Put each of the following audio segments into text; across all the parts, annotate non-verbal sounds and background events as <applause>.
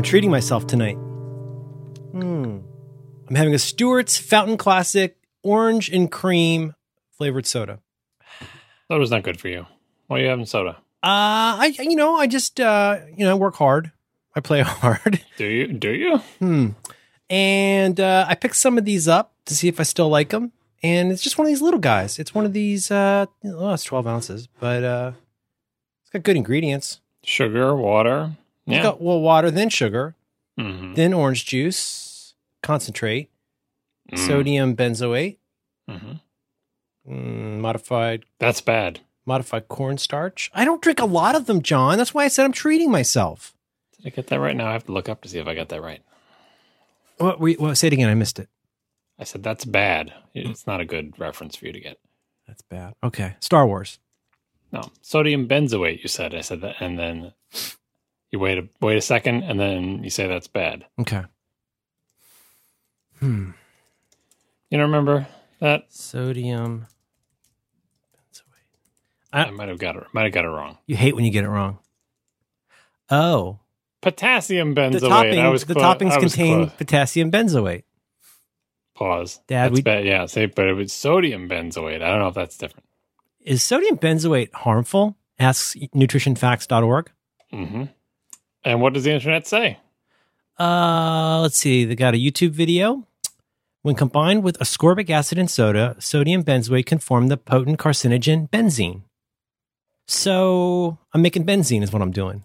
I'm treating myself tonight. Hmm. I'm having a Stewart's Fountain Classic orange and cream flavored soda. Soda's not good for you. Why are you having soda? Uh, I you know I just uh you know work hard. I play <laughs> hard. Do you? Do you? Hmm. And uh, I picked some of these up to see if I still like them. And it's just one of these little guys. It's one of these. Uh, oh, it's twelve ounces, but uh, it's got good ingredients. Sugar, water. Yeah. got well water, then sugar, Mhm. then orange juice, concentrate, Mm. sodium benzoate, Mhm. mm, modified That's bad. modified cornstarch. I don't drink a lot of them, John. That's why I said I'm treating myself. Did I get that right? Now I have to look up to see if I got that right. What? we well, say it again. I missed it. I said that's bad. It's not a good reference for you to get. That's bad. Okay, Star Wars. No, sodium benzoate. You said. I said that, and then you wait a wait a second, and then you say that's bad. Okay. Hmm. You don't remember that? Sodium benzoate. I, I- might have got it. Might have got it wrong. You hate when you get it wrong. Oh, Potassium benzoate. the topping, I was the clo- toppings I was contain close. potassium benzoate. Pause. Dad, that's we- bad. Yeah, say, but it was sodium benzoate. I don't know if that's different. Is sodium benzoate harmful? Asks nutritionfacts.org. hmm And what does the internet say? Uh, let's see. They got a YouTube video. When combined with ascorbic acid and soda, sodium benzoate can form the potent carcinogen benzene. So I'm making benzene, is what I'm doing.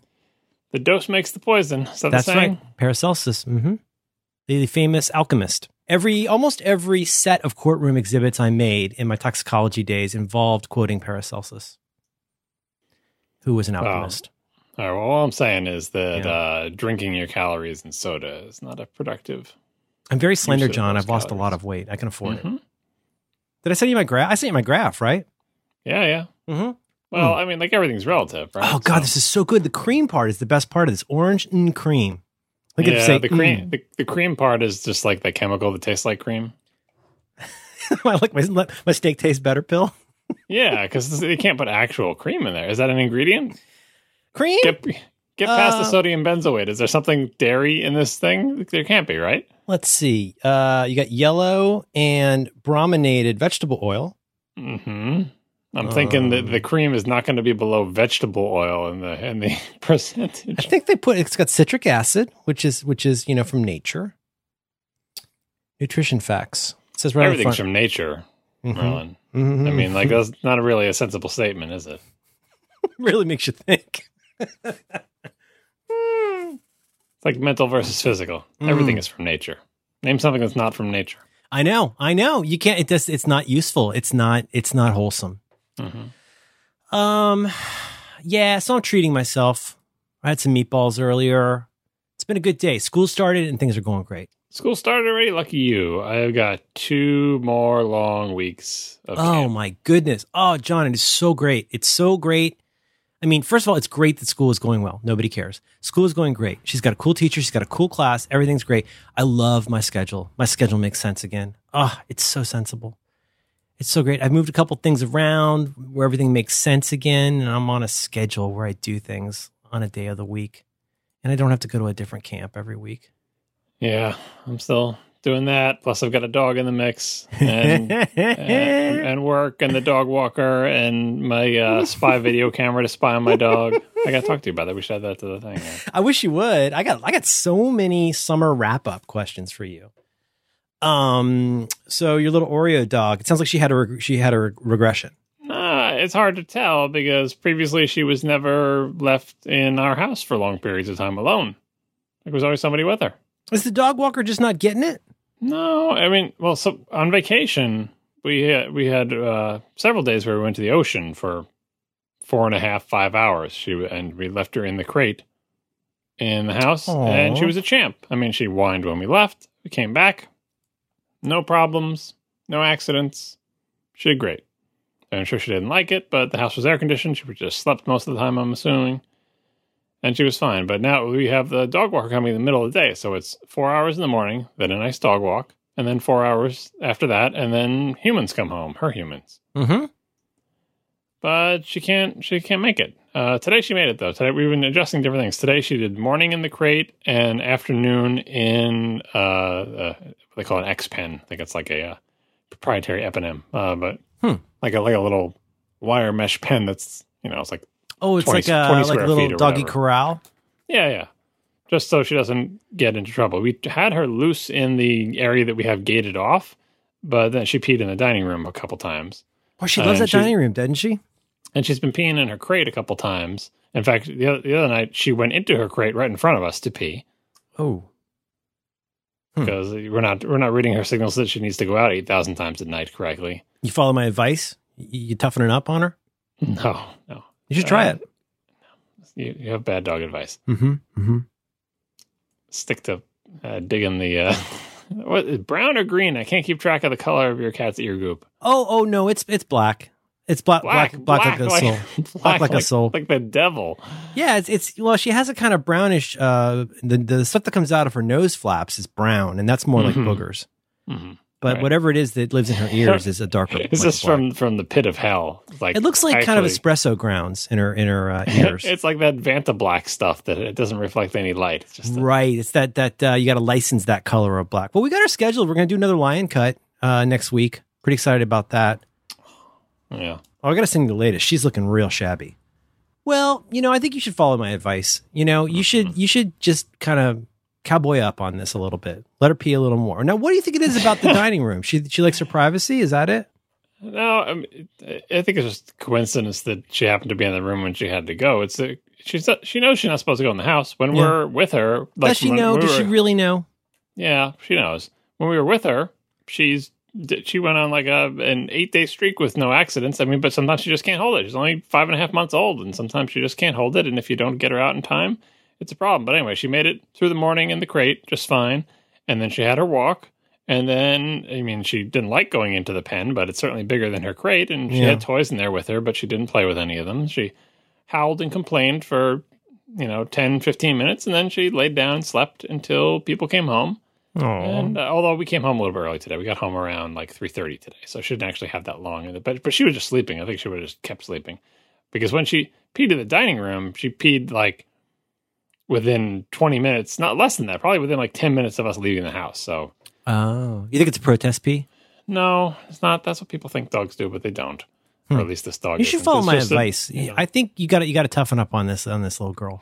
The dose makes the poison. Is that That's the right. Paracelsus. hmm The, the famous alchemist. Every almost every set of courtroom exhibits I made in my toxicology days involved quoting Paracelsus, who was an alchemist. All right. Well, all I'm saying is that Yeah. uh, drinking your calories in soda is not a productive. I'm very slender, John. I've lost a lot of weight. I can afford it. Mhm. Did I send you my graph? I sent you my graph, right? Yeah, yeah. Mm-hmm. Well, I mean, like everything's relative, right? Oh God, So- this is so good. The cream part is the best part of this. Orange and cream. Look yeah, say, the cream. mm. The, the cream part is just like the chemical that tastes like cream. I like my my steak tastes better pill. Yeah, because you can't put actual cream in there. Is that an ingredient? Cream? Get get past the Uh, sodium benzoate. Is there something dairy in this thing? There can't be, right? Let's see. Uh, you got yellow and brominated vegetable oil. hmm I'm thinking that Um, the cream is not going to be below vegetable oil in the in the <laughs> percentage. I think they put it's got citric acid, which is which is you know from nature. Nutrition facts. It says right Everything's from nature, the front. Merlin. Mhm. I mean, like <laughs> that's not really a sensible statement, is it? <laughs> really makes you think. It's like mental versus physical. Mm. Everything is from nature. Name something that's not from nature. I know, I know. You can't. It just. It's not useful. It's not. It's not wholesome. hmm Um, yeah. So I'm treating myself. I had some meatballs earlier. It's been a good day. School started and things are going great. School started already. Lucky you. I've got two more long weeks of Oh camp. my goodness. Oh, John, it is so great. It's so great. I mean, first of all, it's great that school is going well. Nobody cares. School is going great. She's got a cool teacher. She's got a cool class. Everything's great. I love my schedule. My schedule makes sense again. Oh, it's so sensible. It's so great. I've moved a couple things around where everything makes sense again. And I'm on a schedule where I do things on a day of the week. And I don't have to go to a different camp every week. Yeah, I'm still doing that. Plus, I've got a dog in the mix, and and, <laughs> and work, and the dog walker, and my uh, spy video camera to spy on my dog. I got to talk to you about that. We should add that to the thing. yeah. I wish you would. I got I got so many summer wrap up questions for you. Um, so your little Oreo dog. It sounds like she had a reg- she had a reg- regression. Nah, it's hard to tell because previously she was never left in our house for long periods of time alone. There was always somebody with her. Is the dog walker just not getting it? No, I mean, well, so on vacation we had, we had uh, several days where we went to the ocean for four and a half, five hours. She and we left her in the crate in the house, and she was a champ. I mean, she whined when we left. We came back, no problems, no accidents. She did great. I'm sure she didn't like it, but the house was air conditioned. She just slept most of the time, I'm assuming. And she was fine. But now we have the dog walker coming in the middle of the day. So it's four hours in the morning, then a nice dog walk, and then four hours after that, and then humans come home, her humans. Mm-hmm. but she can't. She can't make it. Uh, today she made it though. Today we've been adjusting different things. Today she did morning in the crate and afternoon in uh, uh they call it X pen. I think it's like a uh, proprietary eponym, uh, but Hmm. like a like a little wire mesh pen that's you know it's like Oh, it's 20 like a like a little doggy whatever. corral. yeah yeah, just so she doesn't get into trouble. We had her loose in the area that we have gated off, but then she peed in the dining room a couple times. Oh, she loves and that dining room, doesn't she? and she's been peeing in her crate a couple times. In fact, the other, the other night she went into her crate right in front of us to pee Oh, Hmm. because we're not we're not reading her signals that she needs to go out eight thousand times a night correctly. you follow my advice? You, you toughening up on her? No, no, You should try Uh, it. you, you have bad dog advice. Mm-hmm. Mm-hmm. Stick to uh, digging the uh, <laughs> what brown or green. I can't keep track of the color of your cat's ear goop. Oh, oh no, it's it's black. It's black, black, black, like a soul. <laughs> black like a soul. like the devil. Yeah, it's it's well, she has a kind of brownish. Uh, the the stuff that comes out of her nose flaps is brown, and that's more like Mhm. boogers. Mhm. But Right. whatever it is that lives in her <laughs> ears is a darker. Is this from from the pit of hell? Like It looks like kind of espresso grounds in her in her uh, <laughs> ears. it's like that Vanta black stuff that it doesn't reflect any light. It's just right. It's that that uh, you got to license that color of black. Well, we got our schedule. We're going to do another lion cut uh, next week. Pretty excited about that. yeah. Oh, I got to sing the latest. She's looking real shabby. Well, you know, I think you should follow my advice. You know, you should you should just kind of cowboy up on this a little bit. Let her pee a little more. Now, what do you think it is about the <laughs> dining room? She she likes her privacy. Is that it? No, I, mean, I think it's just coincidence that she happened to be in the room when she had to go. It's a, she's she knows she's not supposed to go in the house when Yeah. we're with her. Like Does she know? we Does she really know? Yeah, she knows. When we were with her, she's she went on like a an eight day streak with no accidents. I mean, but sometimes she just can't hold it. She's only five and a half months old, and sometimes she just can't hold it. And if you don't get her out in time, it's a problem. But anyway, she made it through the morning in the crate just fine, and then she had her walk. And then, I mean, she didn't like going into the pen, but it's certainly bigger than her crate. And she Yeah. had toys in there with her, but she didn't play with any of them. She howled and complained for, you know, 10, 15 minutes. And then she laid down and slept until people came home. Oh, And uh, although we came home a little bit early today, we got home around like three thirty today, so she didn't actually have that long. in it. But but she was just sleeping. I think she would have just kept sleeping because when she peed in the dining room, she peed like within twenty minutes, not less than that, probably within like ten minutes of us leaving the house. So oh, you think it's a protest pee? no, it's not. That's what people think dogs do, but they don't. Or at least this dog. Hmm. You should isn't. follow It's my just a- advice. you know. I think you got to you got to toughen up on this on this little girl.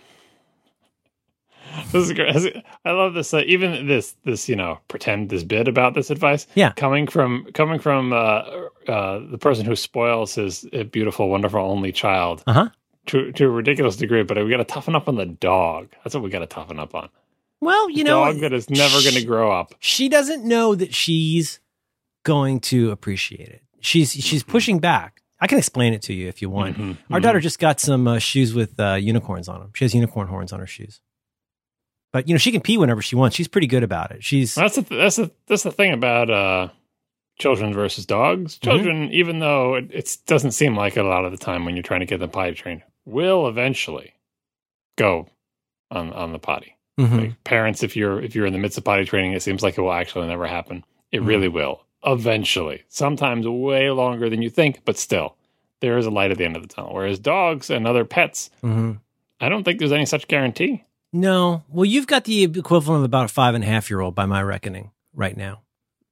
<laughs> this is great. I love this. Uh, even this, this you know, pretend this bit about this advice. Yeah. coming from coming from uh, uh, the person who spoils his beautiful, wonderful only child Uh huh. To to a ridiculous degree. But we got to toughen up on the dog. That's what we got to toughen up on. Well, you know, dog that is never going to grow up. she doesn't know that she's going to appreciate it. She's she's pushing back. I can explain it to you if you want. Mhm, Our mhm. daughter just got some uh, shoes with uh, unicorns on them. She has unicorn horns on her shoes. But you know, she can pee whenever she wants. She's pretty good about it. She's That's the that's the that's the thing about uh, children versus dogs. Mm-hmm. Children, even though it doesn't seem like it a lot of the time when you're trying to get them potty trained, will eventually go on on the potty. Mhm. Like parents, if you're if you're in the midst of potty training, it seems like it will actually never happen. It Mhm. really will eventually. Sometimes way longer than you think, but still, there is a light at the end of the tunnel. Whereas dogs and other pets, Mhm. I don't think there's any such guarantee. No. Well, you've got the equivalent of about a five and a half year old by my reckoning right now.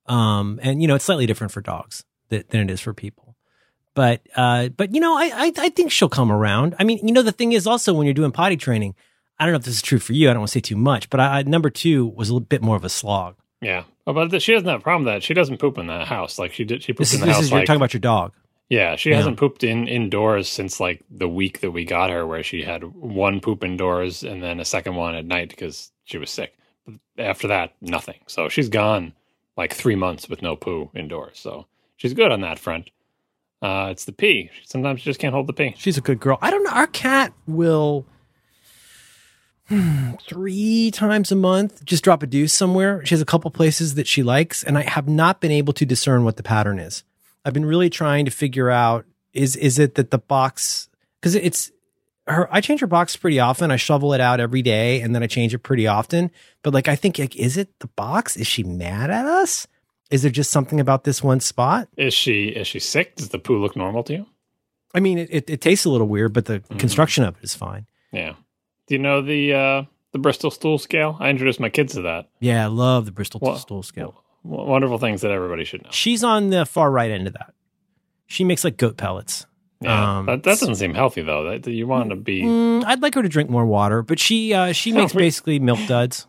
Um, and you know, it's slightly different for dogs than it is for people. But, uh, but you know, I, I, I think she'll come around. I mean, you know, the thing is also when you're doing potty training, I don't know if this is true for you. I don't want to say too much, but I, I number two was a little bit more of a slog. Yeah, oh, but she doesn't have a problem with that. She doesn't poop in the house like she did. She pooped This in the this house is, you're talking about your dog. yeah. She Yeah. hasn't pooped in indoors since like the week that we got her, where she had one poop indoors and then a second one at night because she was sick. But after that, nothing. So she's gone like three months with no poo indoors. So she's good on that front. Uh, it's the pee. Sometimes she just can't hold the pee. She's a good girl. I don't know. Our cat will hmm, three times a month just drop a deuce somewhere. She has a couple places that she likes, and I have not been able to discern what the pattern is. I've been really trying to figure out is is it that the box because it's her I change her box pretty often. I shovel it out every day and then I change it pretty often. But like I think like is it the box? Is she mad at us? Is there just something about this one spot? Is she is she sick? Does the poo look normal to you? I mean, it, it, it tastes a little weird, but the Mm-hmm. construction of it is fine. Yeah. Do you know the uh, the Bristol stool scale? I introduced my kids to that. Yeah, I love the Bristol Well, stool scale. W- wonderful things that everybody should know. She's on the far right end of that. She makes like goat pellets. Yeah, Um, that, that doesn't seem healthy though. That, that you want to be. Mm, I'd like her to drink more water, but she uh, she <laughs> makes basically milk duds.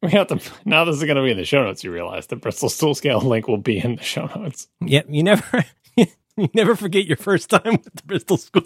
<laughs> We have to now. This is going to be in the show notes. You realize the Bristol stool scale link will be in the show notes. Yep, you never <laughs> you never forget your first time with the Bristol school.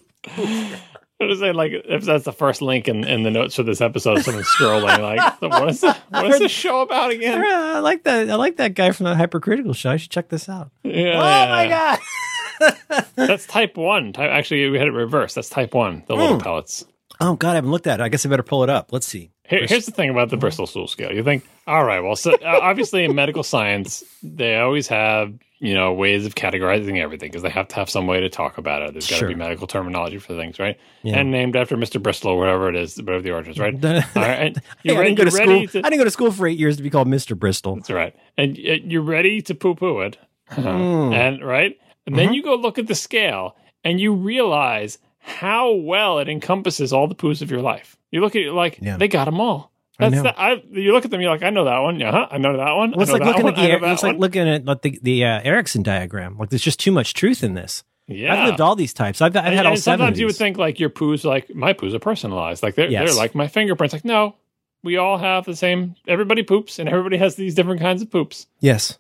I'm just saying, like, if that's the first link in, in the notes for this episode, someone's scrolling, like, <laughs> what is it? What is this show about again? I like that. I like that guy from the Hypercritical show. I should check this out. Yeah, Oh my god! That's type one. Type, actually, we had it reversed. That's type one. The little Mm. pellets. Oh god, I haven't looked at it. I guess I better pull it up. Let's see. Here, here's the thing about the Bristol stool scale. You think, all right, well, so uh, obviously in medical science, they always have you know ways of categorizing everything because they have to have some way to talk about it. There's got to Sure. be medical terminology for things, right? Yeah. And named after Mr. Bristol or whatever it is, whatever the origin is, right? <laughs> Hey, all right, and <laughs> I you're, didn't ready, go to school. to. I didn't go to school for eight years to be called Mister Bristol. That's right, and uh, you're ready to poo poo it, Mm. <laughs> and right, and Mm-hmm. then you go look at the scale and you realize how well it encompasses all the poos of your life. You look at it like Yeah. they got them all. I That's know. the, I, you look at them, you're like, I know that one. Yeah, huh? I know that one. Well, it's like looking at one. I the it's like looking at like the the uh, Erickson diagram. Like there's just too much truth in this. yeah. I've lived all these types. I've, I've and, had all and seven. sometimes you would think like your poos, like my poos are personalized. Like they're Yes. they're like my fingerprints. Like no, we all have the same. Everybody poops, and everybody has these different kinds of poops. Yes,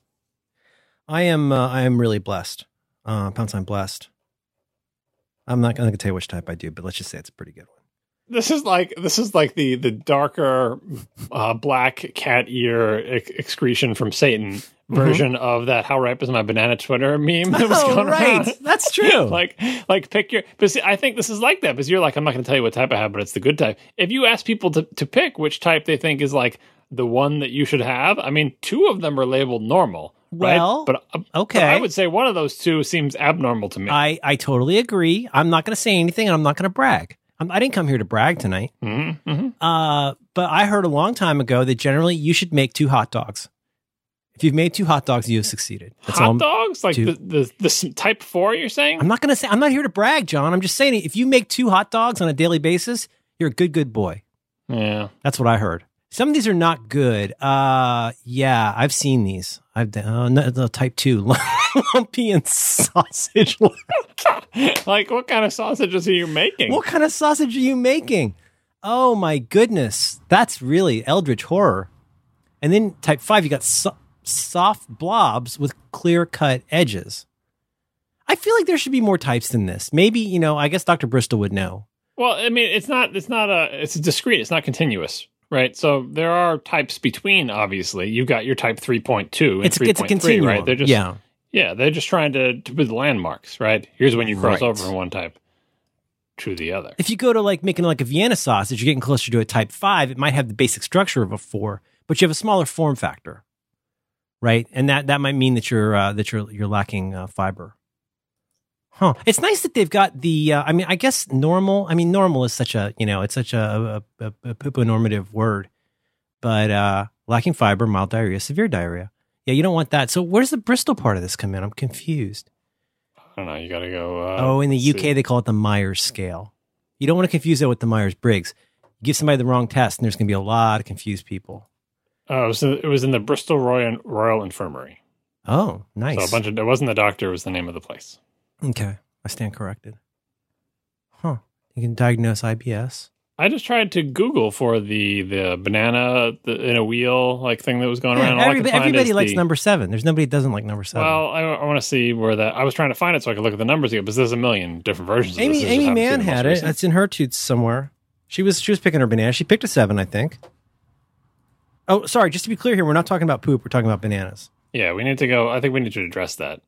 I am. Uh, I am really blessed. Uh, pound sign blessed. I'm not going to tell you which type I do, but let's just say it's a pretty good one. This is like this is like the the darker uh, black cat ear ex- excretion from Satan version of that. How ripe is my banana Twitter <laughs> meme that was Oh, going right. around. That's true. <laughs> like like pick your but see, I think this is like that because you're like I'm not going to tell you what type I have but it's the good type. If you ask people to to pick which type they think is like the one that you should have, I mean two of them are labeled normal. Right? Well, but, uh, but okay. I would say one of those two seems abnormal to me. I, I totally agree. I'm not going to say anything and I'm not going to brag. I'm, I didn't come here to brag tonight. Mhm, mhm. Uh, but I heard a long time ago that generally you should make two hot dogs. If you've made two hot dogs, you have succeeded. That's. Hot dogs like two. the, the the type four. You're saying I'm not going to say, I'm not here to brag, John. I'm just saying if you make two hot dogs on a daily basis, you're a good, good boy. yeah. That's what I heard. Some of these are not good. Uh, yeah, I've seen these. I've done uh, no, type two <laughs> lumpy and sausage. <laughs> like what kind of sausages are you making? what kind of sausage are you making? Oh my goodness, that's really eldritch horror. And then type five, you got so- soft blobs with clear cut edges. I feel like there should be more types than this. Maybe you know. I guess Dr. Bristol would know. Well, I mean, it's not. It's not a. It's discrete. It's not continuous, right? So there are types between. Obviously, you've got your type three point two and It's three it's a continuum, right? They're just yeah. yeah. They're just trying to to put landmarks, right? Here's when you cross Right. over from one type to the other. if you go to like making like a Vienna sausage, you're getting closer to a type five. It might have the basic structure of a four, but you have a smaller form factor, right? And that that might mean that you're uh, that you're you're lacking uh, fiber. Huh? It's nice that they've got the. Uh, I mean, I guess normal. I mean, normal is such a you know it's such a a, a, a poo normative word, but uh, lacking fiber, mild diarrhea, severe diarrhea. Yeah, you don't want that. So where's the Bristol part of this come in? I'm confused. I don't know. You got to go. Uh, Oh, in the see. UK, they call it the Myers scale. You don't want to confuse it with the Myers Briggs. Give somebody the wrong test, and there's going to be a lot of confused people. Oh, it was, it was in the Bristol Royal Royal Infirmary. Oh, nice. So a bunch of. It wasn't the doctor. It was the name of the place. Okay, I stand corrected. Huh. You can diagnose IBS. I just tried to Google for the the banana the, in a wheel like thing that was going around. All Everybody, everybody likes the- number seven. There's nobody that doesn't like number seven. Well, I, I want to see where that. I was trying to find it so I could look at the numbers again, but there's a million different versions. Aimee Aimee just happens to be Mann had it. It's in her tooth somewhere. She was she was picking her banana. She picked a seven, I think. Oh, sorry. Just to be clear here, we're not talking about poop. We're talking about bananas. Yeah, we need to go. I think we need to address that.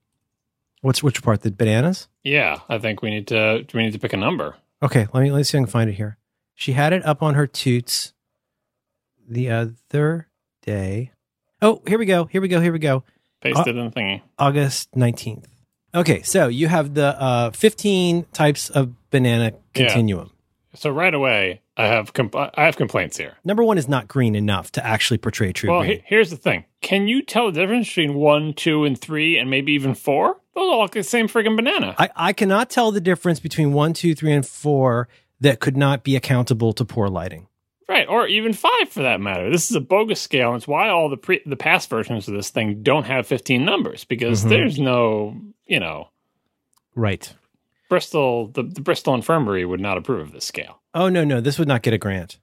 What's which part? The bananas? Yeah, I think we need to. We need to pick a number. Okay, let me let me see if I can find it here. She had it up on her toots the other day. Oh, here we go. Here we go. Here we go. Paste it in the thingy. August 19th. Okay, so you have the uh, 15 types of banana Yeah. continuum. So right away, I have compl- I have complaints here. Number one is not green enough to actually portray true Well, green. he- here's the thing: Can you tell the difference between one, two, and three, and maybe even four? Those all look the same friggin' banana. I, I cannot tell the difference between one, two, three, and four that could not be accountable to poor lighting. Right, or even five for that matter. This is a bogus scale, and it's why all the pre- the past versions of this thing don't have fifteen numbers because Mhm. there's no, you know, Right. Bristol. The, the Bristol Infirmary would not approve of this scale. Oh no, no, this would not get a grant.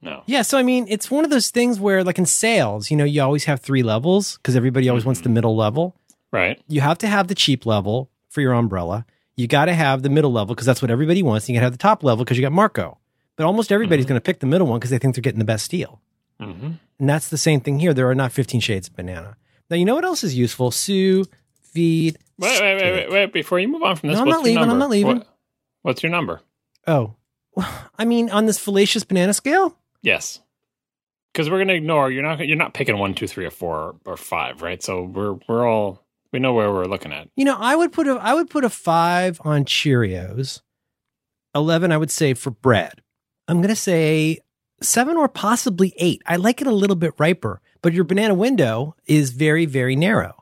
No. Yeah, so I mean, it's one of those things where, like in sales, you know, you always have three levels because everybody always wants the middle level. Right. You have to have the cheap level for your umbrella. You got to have the middle level because that's what everybody wants. And you got to have the top level because you got Marco. But almost everybody's going to pick the middle one because they think they're getting the best deal. hmm And that's the same thing here. There are not 15 shades of banana. Now, you know what else is useful? Sous Wait, wait, wait, wait, wait! Before you move on from this, No, I'm what's not your leaving, I'm not leaving. What- what's your number? Oh, <sighs> I mean, on this fallacious banana scale? Yes, because we're gonna ignore. You're not. You're not picking one, two, three, or four, or five, right? So we're we're all we know where we're looking at. You know, I would put a I would put a five on Cheerios. Eleven, I would say for bread. I'm gonna say seven or possibly eight. I like it a little bit riper, but your banana window is very, very narrow.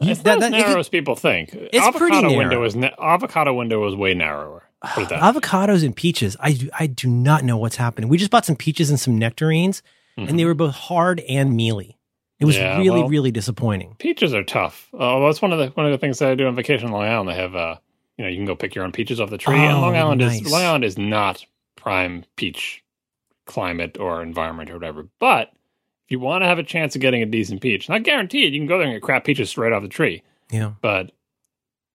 It's that- not as that- if narrow you- as people think. pretty avocado window is avocado window is way narrower. Put it that. way. avocados and peaches. I do, I do not know what's happening. We just bought some peaches and some nectarines, and they were both hard and mealy. It was Mm-hmm. Yeah, really, well- really disappointing. Peaches are tough. Uh, that's one of the one of the things that I do on vacation in Long Island. They have uh, you know, you can go pick your own peaches off the tree. and Oh, Long Island nice. is Long Island is not prime peach climate or environment or whatever. But you want to have a chance of getting a decent peach, not guaranteed, you can go there and get crap peaches right off the tree. Yeah. But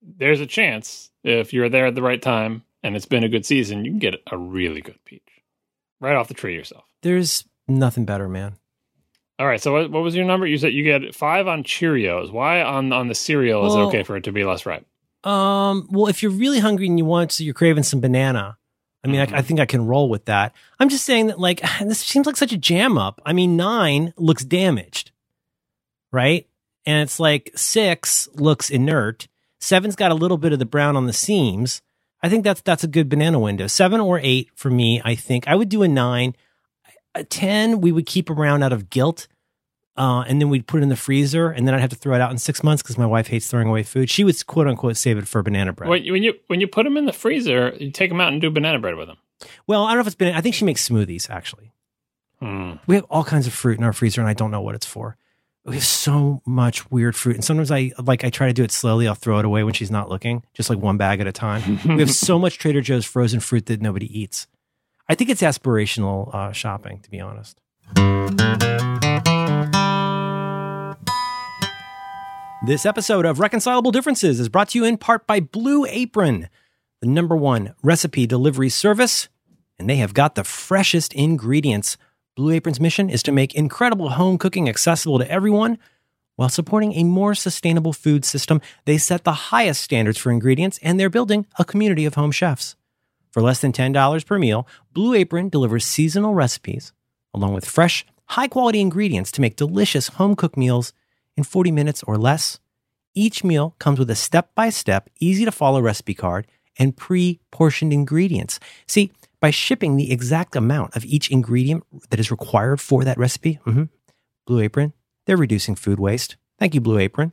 there's a chance if you're there at the right time and it's been a good season, you can get a really good peach right off the tree yourself. There's nothing better, man. All right. So what, what was your number? You said you get five on Cheerios. Why on on the cereal is it okay for it to be less ripe? Um, well, if you're really hungry and you want, so you're craving some banana. I mean, Mhm. I, I think I can roll with that. I'm just saying that, like, <sighs> this seems like such a jam up. I mean, nine looks damaged, right? And it's like six looks inert. Seven's got a little bit of the brown on the seams. I think that's that's a good banana window. Seven or eight for me. I think I would do a nine. A ten we would keep around out of guilt. Uh, and then we'd put it in the freezer, and then I'd have to throw it out in six months because my wife hates throwing away food. She would quote unquote save it for banana bread. When, you- when you when you put them in the freezer, you take them out and do banana bread with them. Well, I don't know if it's been. I think she makes smoothies. Actually, Hmm. we have all kinds of fruit in our freezer, and I don't know what it's for. We have so much weird fruit, and sometimes I like I try to do it slowly. I'll throw it away when she's not looking, just like one bag at a time. <laughs> we have so much Trader Joe's frozen fruit that nobody eats. I think it's aspirational uh, shopping, to be honest. This episode of Reconcilable Differences is brought to you in part by Blue Apron, the number one recipe delivery service, and they have got the freshest ingredients. Blue Apron's mission is to make incredible home cooking accessible to everyone while supporting a more sustainable food system. They set the highest standards for ingredients, and they're building a community of home chefs. For less than $10 per meal, Blue Apron delivers seasonal recipes along with fresh, high quality ingredients to make delicious home cooked meals in 40 minutes or less. Each meal comes with a step by step, easy to follow recipe card and pre portioned ingredients. See, by shipping the exact amount of each ingredient that is required for that recipe, mhm, Blue Apron, they're reducing food waste. Thank you, Blue Apron.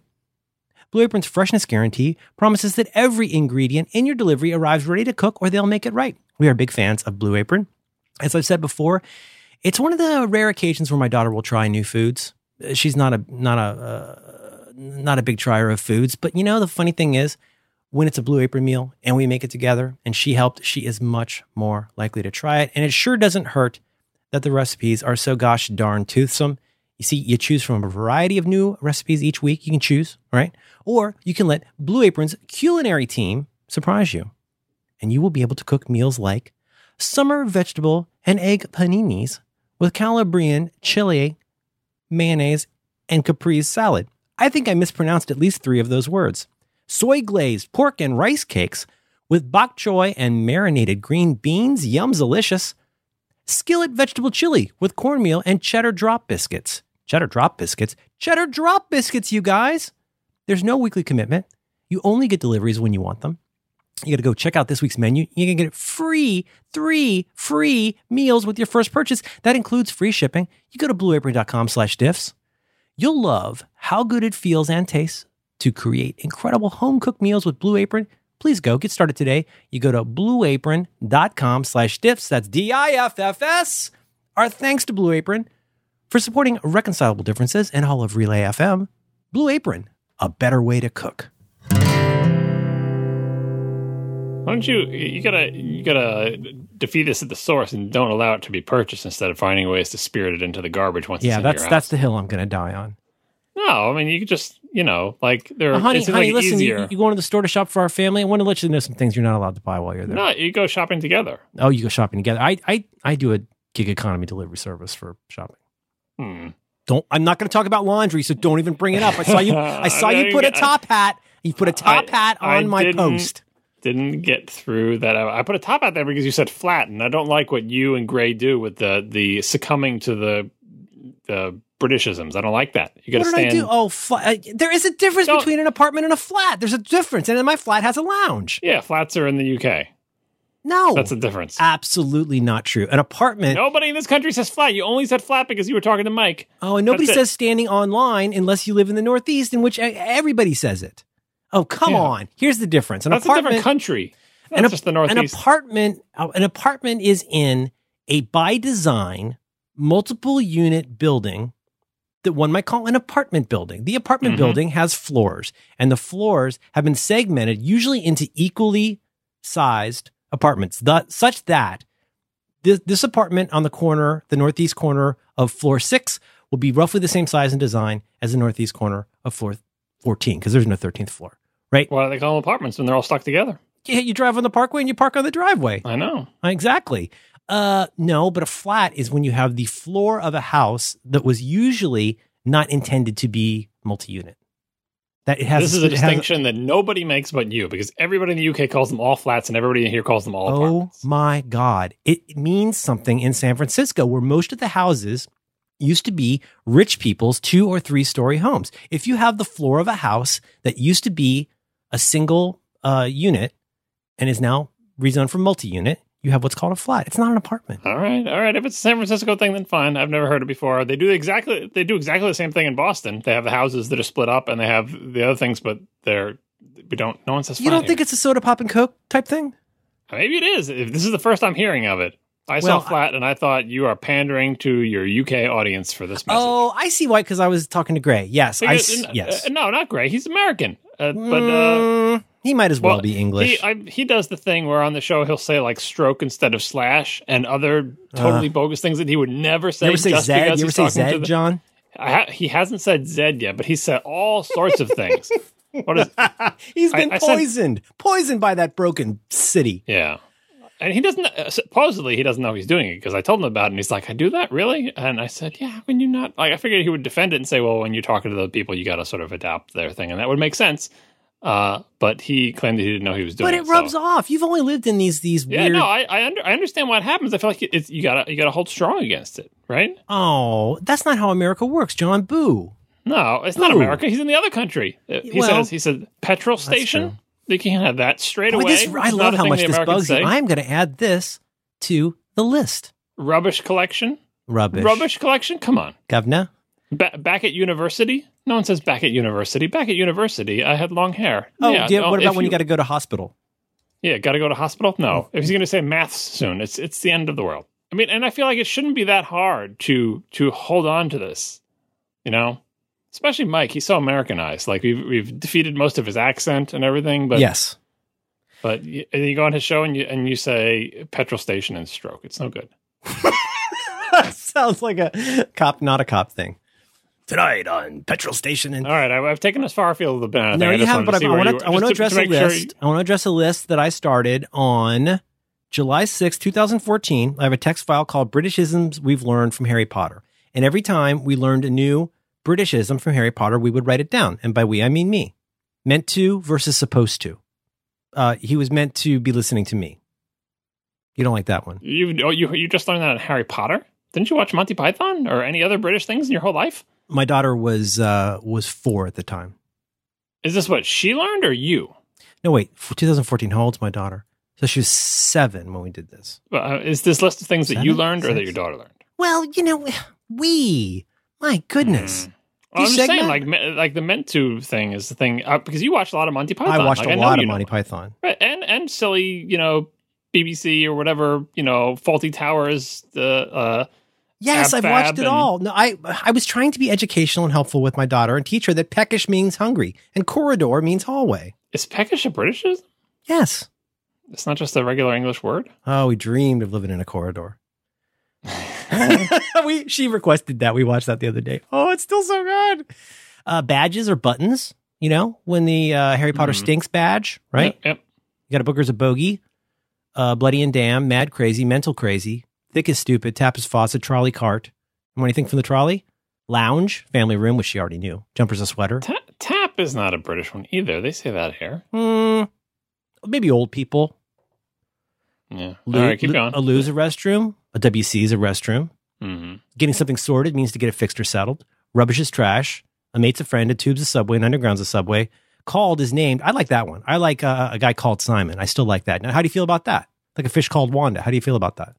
Blue Apron's freshness guarantee promises that every ingredient in your delivery arrives ready to cook or they'll make it right. We are big fans of Blue Apron. As I've said before, it's one of the rare occasions where my daughter will try new foods. Uh, She's not a not a uh, not a big trier of foods, but you know the funny thing is when it's a Blue Apron meal and we make it together and she helped, she is much more likely to try it. And it sure doesn't hurt that the recipes are so gosh darn toothsome. You see, you choose from a variety of new recipes each week. You can choose, right? Or you can let Blue Apron's culinary team surprise you. And you will be able to cook meals like summer vegetable and egg paninis with Calabrian chili, mayonnaise, and caprese salad. I think I mispronounced at least three of those words. Soy glazed pork and rice cakes with bok choy and marinated green beans. Yum delicious. Skillet vegetable chili with cornmeal and cheddar drop biscuits. Cheddar drop biscuits? Cheddar drop biscuits, you guys! There's no weekly commitment. You only get deliveries when you want them. You got to go check out this week's menu. You can get free, three free meals with your first purchase. That includes free shipping. You go to blueapron.com slash diffs. You'll love how good it feels and tastes to create incredible home cooked meals with Blue Apron. Please go get started today. You go to blueapron.com slash diffs. That's D-I-F-F-S. Our thanks to Blue Apron for supporting reconcilable differences and all of Relay FM. Blue Apron, a better way to cook. Why don't you? You gotta you gotta defeat this at the source and don't allow it to be purchased instead of finding ways to spirit it into the garbage once. Yeah, it's that's that's the hill I'm to die on. No, I mean you could just you know like there. Uh, honey, honey, like listen, you, you go into the store to shop for our family. I want to let you know some things you're not allowed to buy while you're there. no, you go shopping together. Oh, you go shopping together. I, I, I do a gig economy delivery service for shopping. Hmm. Don't. I'm not going to talk about laundry, so don't even bring it up. I saw you. <laughs> I saw I you put a top hat. You put a top I- hat I on my post. Didn't get through that. I I put a top out there because you said flat, and I don't like what you and Grey do with the the succumbing to the the Britishisms. I don't like that. You got What to did I do? Oh, fla- uh, there is a difference Don't- between an apartment and a flat. There's a difference, and then my flat has a lounge. Yeah, flats are in the UK. No, That's a difference. absolutely not true. An apartment. Nobody in this country says flat. You only said flat because you were talking to Myke. Oh, and nobody That's it. says standing online unless you live in the Northeast, in which everybody says it. Oh, come Yeah. on. Here's the difference. An That's a different country. That's an, just the Northeast. an apartment, uh, an apartment is in a by design multiple unit building that one might call an apartment building. The apartment Mhm. building has floors, and the floors have been segmented usually into equally sized apartments, the, such that this, this apartment on the corner, the northeast corner of floor six, will be roughly the same size and design as the northeast corner of floor 14, because there's no 13th floor, right? Why do they call them apartments when they're all stuck together? Yeah, you drive on the parkway and you park on the driveway. I know. Exactly. Uh, no, but a flat is when you have the floor of a house that was usually not intended to be multi-unit. That it has. this is a distinction that nobody makes but you, because everybody in the UK calls them all flats, and everybody in here calls them all oh apartments. my God! It means something in San Francisco, where most of the houses used to be rich people's two or three story homes. If you have the floor of a house that used to be a single uh, unit and is now rezoned for multi-unit, you have what's called a flat. It's not an apartment. All right, all right. If it's a San Francisco thing, then fine. I've never heard it before. They do exactly they do exactly the same thing in Boston. They have the houses that are split up, and they have the other things, but they're we don't. No one says. You don't think here. it's a soda pop and coke type thing? maybe it is? If this is the first I'm hearing of it. I Well, saw flat, and I thought you are pandering to your UK audience for this message. Oh, I see why. Because I was talking to Grey. Yes, I Because- yes. uh, no, not Grey. He's American, uh, but. Uh, Mm, he might as well, well, be English. He, I, he does the thing where on the show he'll say like stroke instead of slash and other totally bogus things that he would never say. you ever say just Zed? You ever say Zed, the- John? I ha- he hasn't said Zed yet, but he said all sorts of things. what is? <laughs> He's I- been I said- poisoned, poisoned by that broken city. Yeah, and he doesn't. Uh, supposedly, he doesn't know he's doing it because I told him about it, and he's like, "I do that really?" And I said, "Yeah." How can you not? Like, I figured he would defend it and say, "Well, when you're talking to the people, you got to sort of adapt their thing," and that would make sense. Uh, but he claimed that he didn't know he was doing it. But it. it rubs so- off. You've only lived in these these Yeah, weird. no, I I, under, I understand what happens. I feel like it's you gotta you gotta hold strong against it, right? oh, that's not how America works, John. Boo. No, it's not America. He's in the other country. Uh, He Well, says he said petrol station. They can't have that straight Boy, away. this, I love how much this Americans bugs you. I'm going to add this to the list. Rubbish collection. Rubbish. Rubbish collection. Come on. Governor. Ba- back at university. No one says back at university. Back at university, I had long hair. Oh, yeah, you- no, what about when you, got to go to hospital? Yeah, got to go to hospital. No, oh. if he's going to say maths soon, it's it's the end of the world. I mean, and I feel like it shouldn't be that hard to to hold on to this. You know, especially Myke. He's so Americanized. Like we've we've defeated most of his accent and everything. But yes. but you, and you go on his show and you and you say petrol station and stroke. It's no oh. good. <laughs> Sounds like a cop, not a cop thing. Tonight on petrol station and All right, I, I've taken us far afield of the banana. No, you haven't. But to I, want to. were- I want to address a make sure list. I want to address a list that I started on July 6, 2014. I have a text file called Britishisms We've Learned from Harry Potter. And every time we learned a new Britishism from Harry Potter, we would write it down. And by we, I mean me. Meant to versus supposed to. Uh, he was meant to be listening to me. You don't like that one. You oh, you you just learned that in Harry Potter. Didn't you watch Monty Python or any other British things in your whole life? My daughter was uh, was four at the time. Is this what she learned or you? No, wait, 2014. How old's my daughter? So she was seven when we did this. Uh, is this list of things that you Seven? learned or that your daughter learned? Well, you know, we. My goodness. Mm. Well, I'm just saying, like, like the meant to thing is the thing uh, because you watched a lot of Monty Python. I watched Like, a lot of Monty it. Python. Right, and and silly, you know, BBC or whatever, you know, Fawlty Towers. The uh, Yes, I've watched Fab it and- all. No, I I was trying to be educational and helpful with my daughter and teach her that peckish means hungry and corridor means hallway. is peckish a Britishism? Yes. It's not just a regular English word. Oh, we dreamed of living in a corridor. <laughs> we she requested that. We watched that the other day. Oh, it's still so good. Uh, badges or buttons, you know, when the uh, Harry Potter Mhm. stinks badge, right? Yep. yep. You got a booker's a bogey, uh, bloody and damn, mad crazy, mental crazy, thick as stupid, tap as faucet, trolley cart. And anything from the trolley? Lounge, family room, which she already knew. Jumper's a sweater. Ta- tap is not a British one either. They say that here. Hmm. maybe old people. Yeah. Loo- All right, keep going. A loo's a restroom. A WC is a restroom. hmm Getting something sorted means to get it fixed or settled. Rubbish is trash. A mate's a friend. A tube's a subway. An underground's a subway. Called is named. I like that one. I like uh, a guy called Simon. I still like that. Now, how do you feel about that? Like a fish called Wanda. How do you feel about that?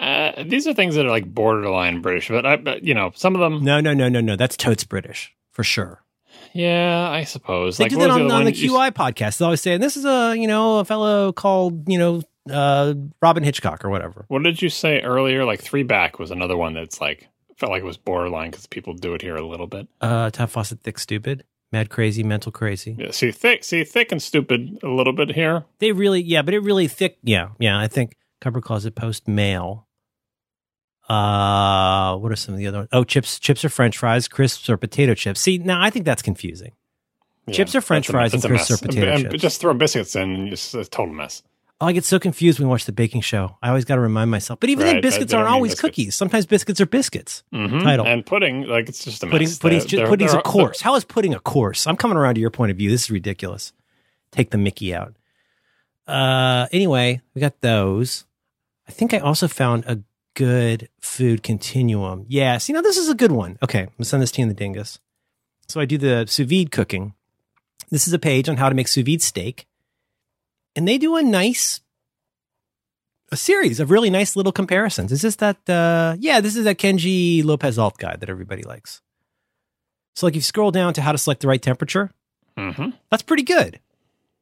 Uh, these are things that are like borderline British, but I, but, you know, some of them. No, no, no, no, no. That's totes British for sure. Yeah, I suppose. They like do that on, other on the? You- QI podcast. They always say, this is a you know a fellow called you know uh, Robyn Hitchcock or whatever. What did you say earlier? Like three back was another one that's like felt like it was borderline because people do it here a little bit. Uh, Tap faucet, thick, stupid, mad, crazy, mental, crazy. Yeah, see thick, see thick and stupid a little bit here. They really, yeah, but it really thick. Yeah, yeah. I think cover closet post mail. Uh, what are some of the other ones? Oh, chips, chips or French fries, crisps or potato chips. See, now I think that's confusing. Yeah, Chips or French that's a- fries and crisps mess. or potato and, and chips? Just throw biscuits in, and it's a total mess. Oh, I get so confused when we watch the baking show. I always got to remind myself. But even then, biscuits aren't always biscuits. cookies. Sometimes biscuits are biscuits. hmm Title. and pudding, like it's just a Pudding, mess. pudding's, They're- ju- they're- a course. How is pudding a course? I'm coming around to your point of view. This is ridiculous. Take the Mickey out. Uh, anyway, we got those. I think I also found a good food continuum. Yeah, see, now this is a good one. Okay, I'm gonna send this to you in the dingus. So I do the sous vide cooking. This is a page on how to make sous vide steak, and they do a nice a series of really nice little comparisons. Is this that? Uh, yeah, this is that Kenji Lopez Alt guide that everybody likes. So, like, if you scroll down to how to select the right temperature, Mhm. that's pretty good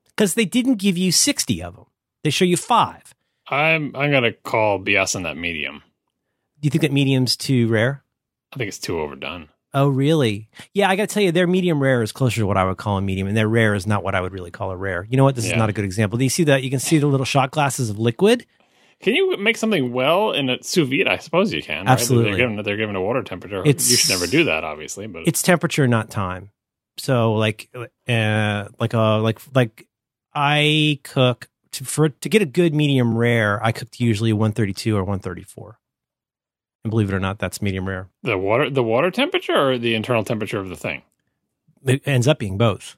because they didn't give you sixty of them. They show you five. I'm I'm gonna call BS on that medium. Do you think that medium's too rare? I think it's too overdone. Oh, really? Yeah, I got to tell you, their medium rare is closer to what I would call a medium, and their rare is not what I would really call a rare. You know what? This is not a good example. Do you see that? You can see the little shot glasses of liquid. Can you make something well in a sous vide? I suppose you can. right? Absolutely. They're given, they're given a water temperature. It's- you should never do that, obviously. But It's temperature, not time. So, like, uh, like, uh, like, like, I cook to, for to get a good medium rare. I cooked usually one thirty two or one thirty four, and believe it or not, that's medium rare. the water, the water temperature, or the internal temperature of the thing. It ends up being both.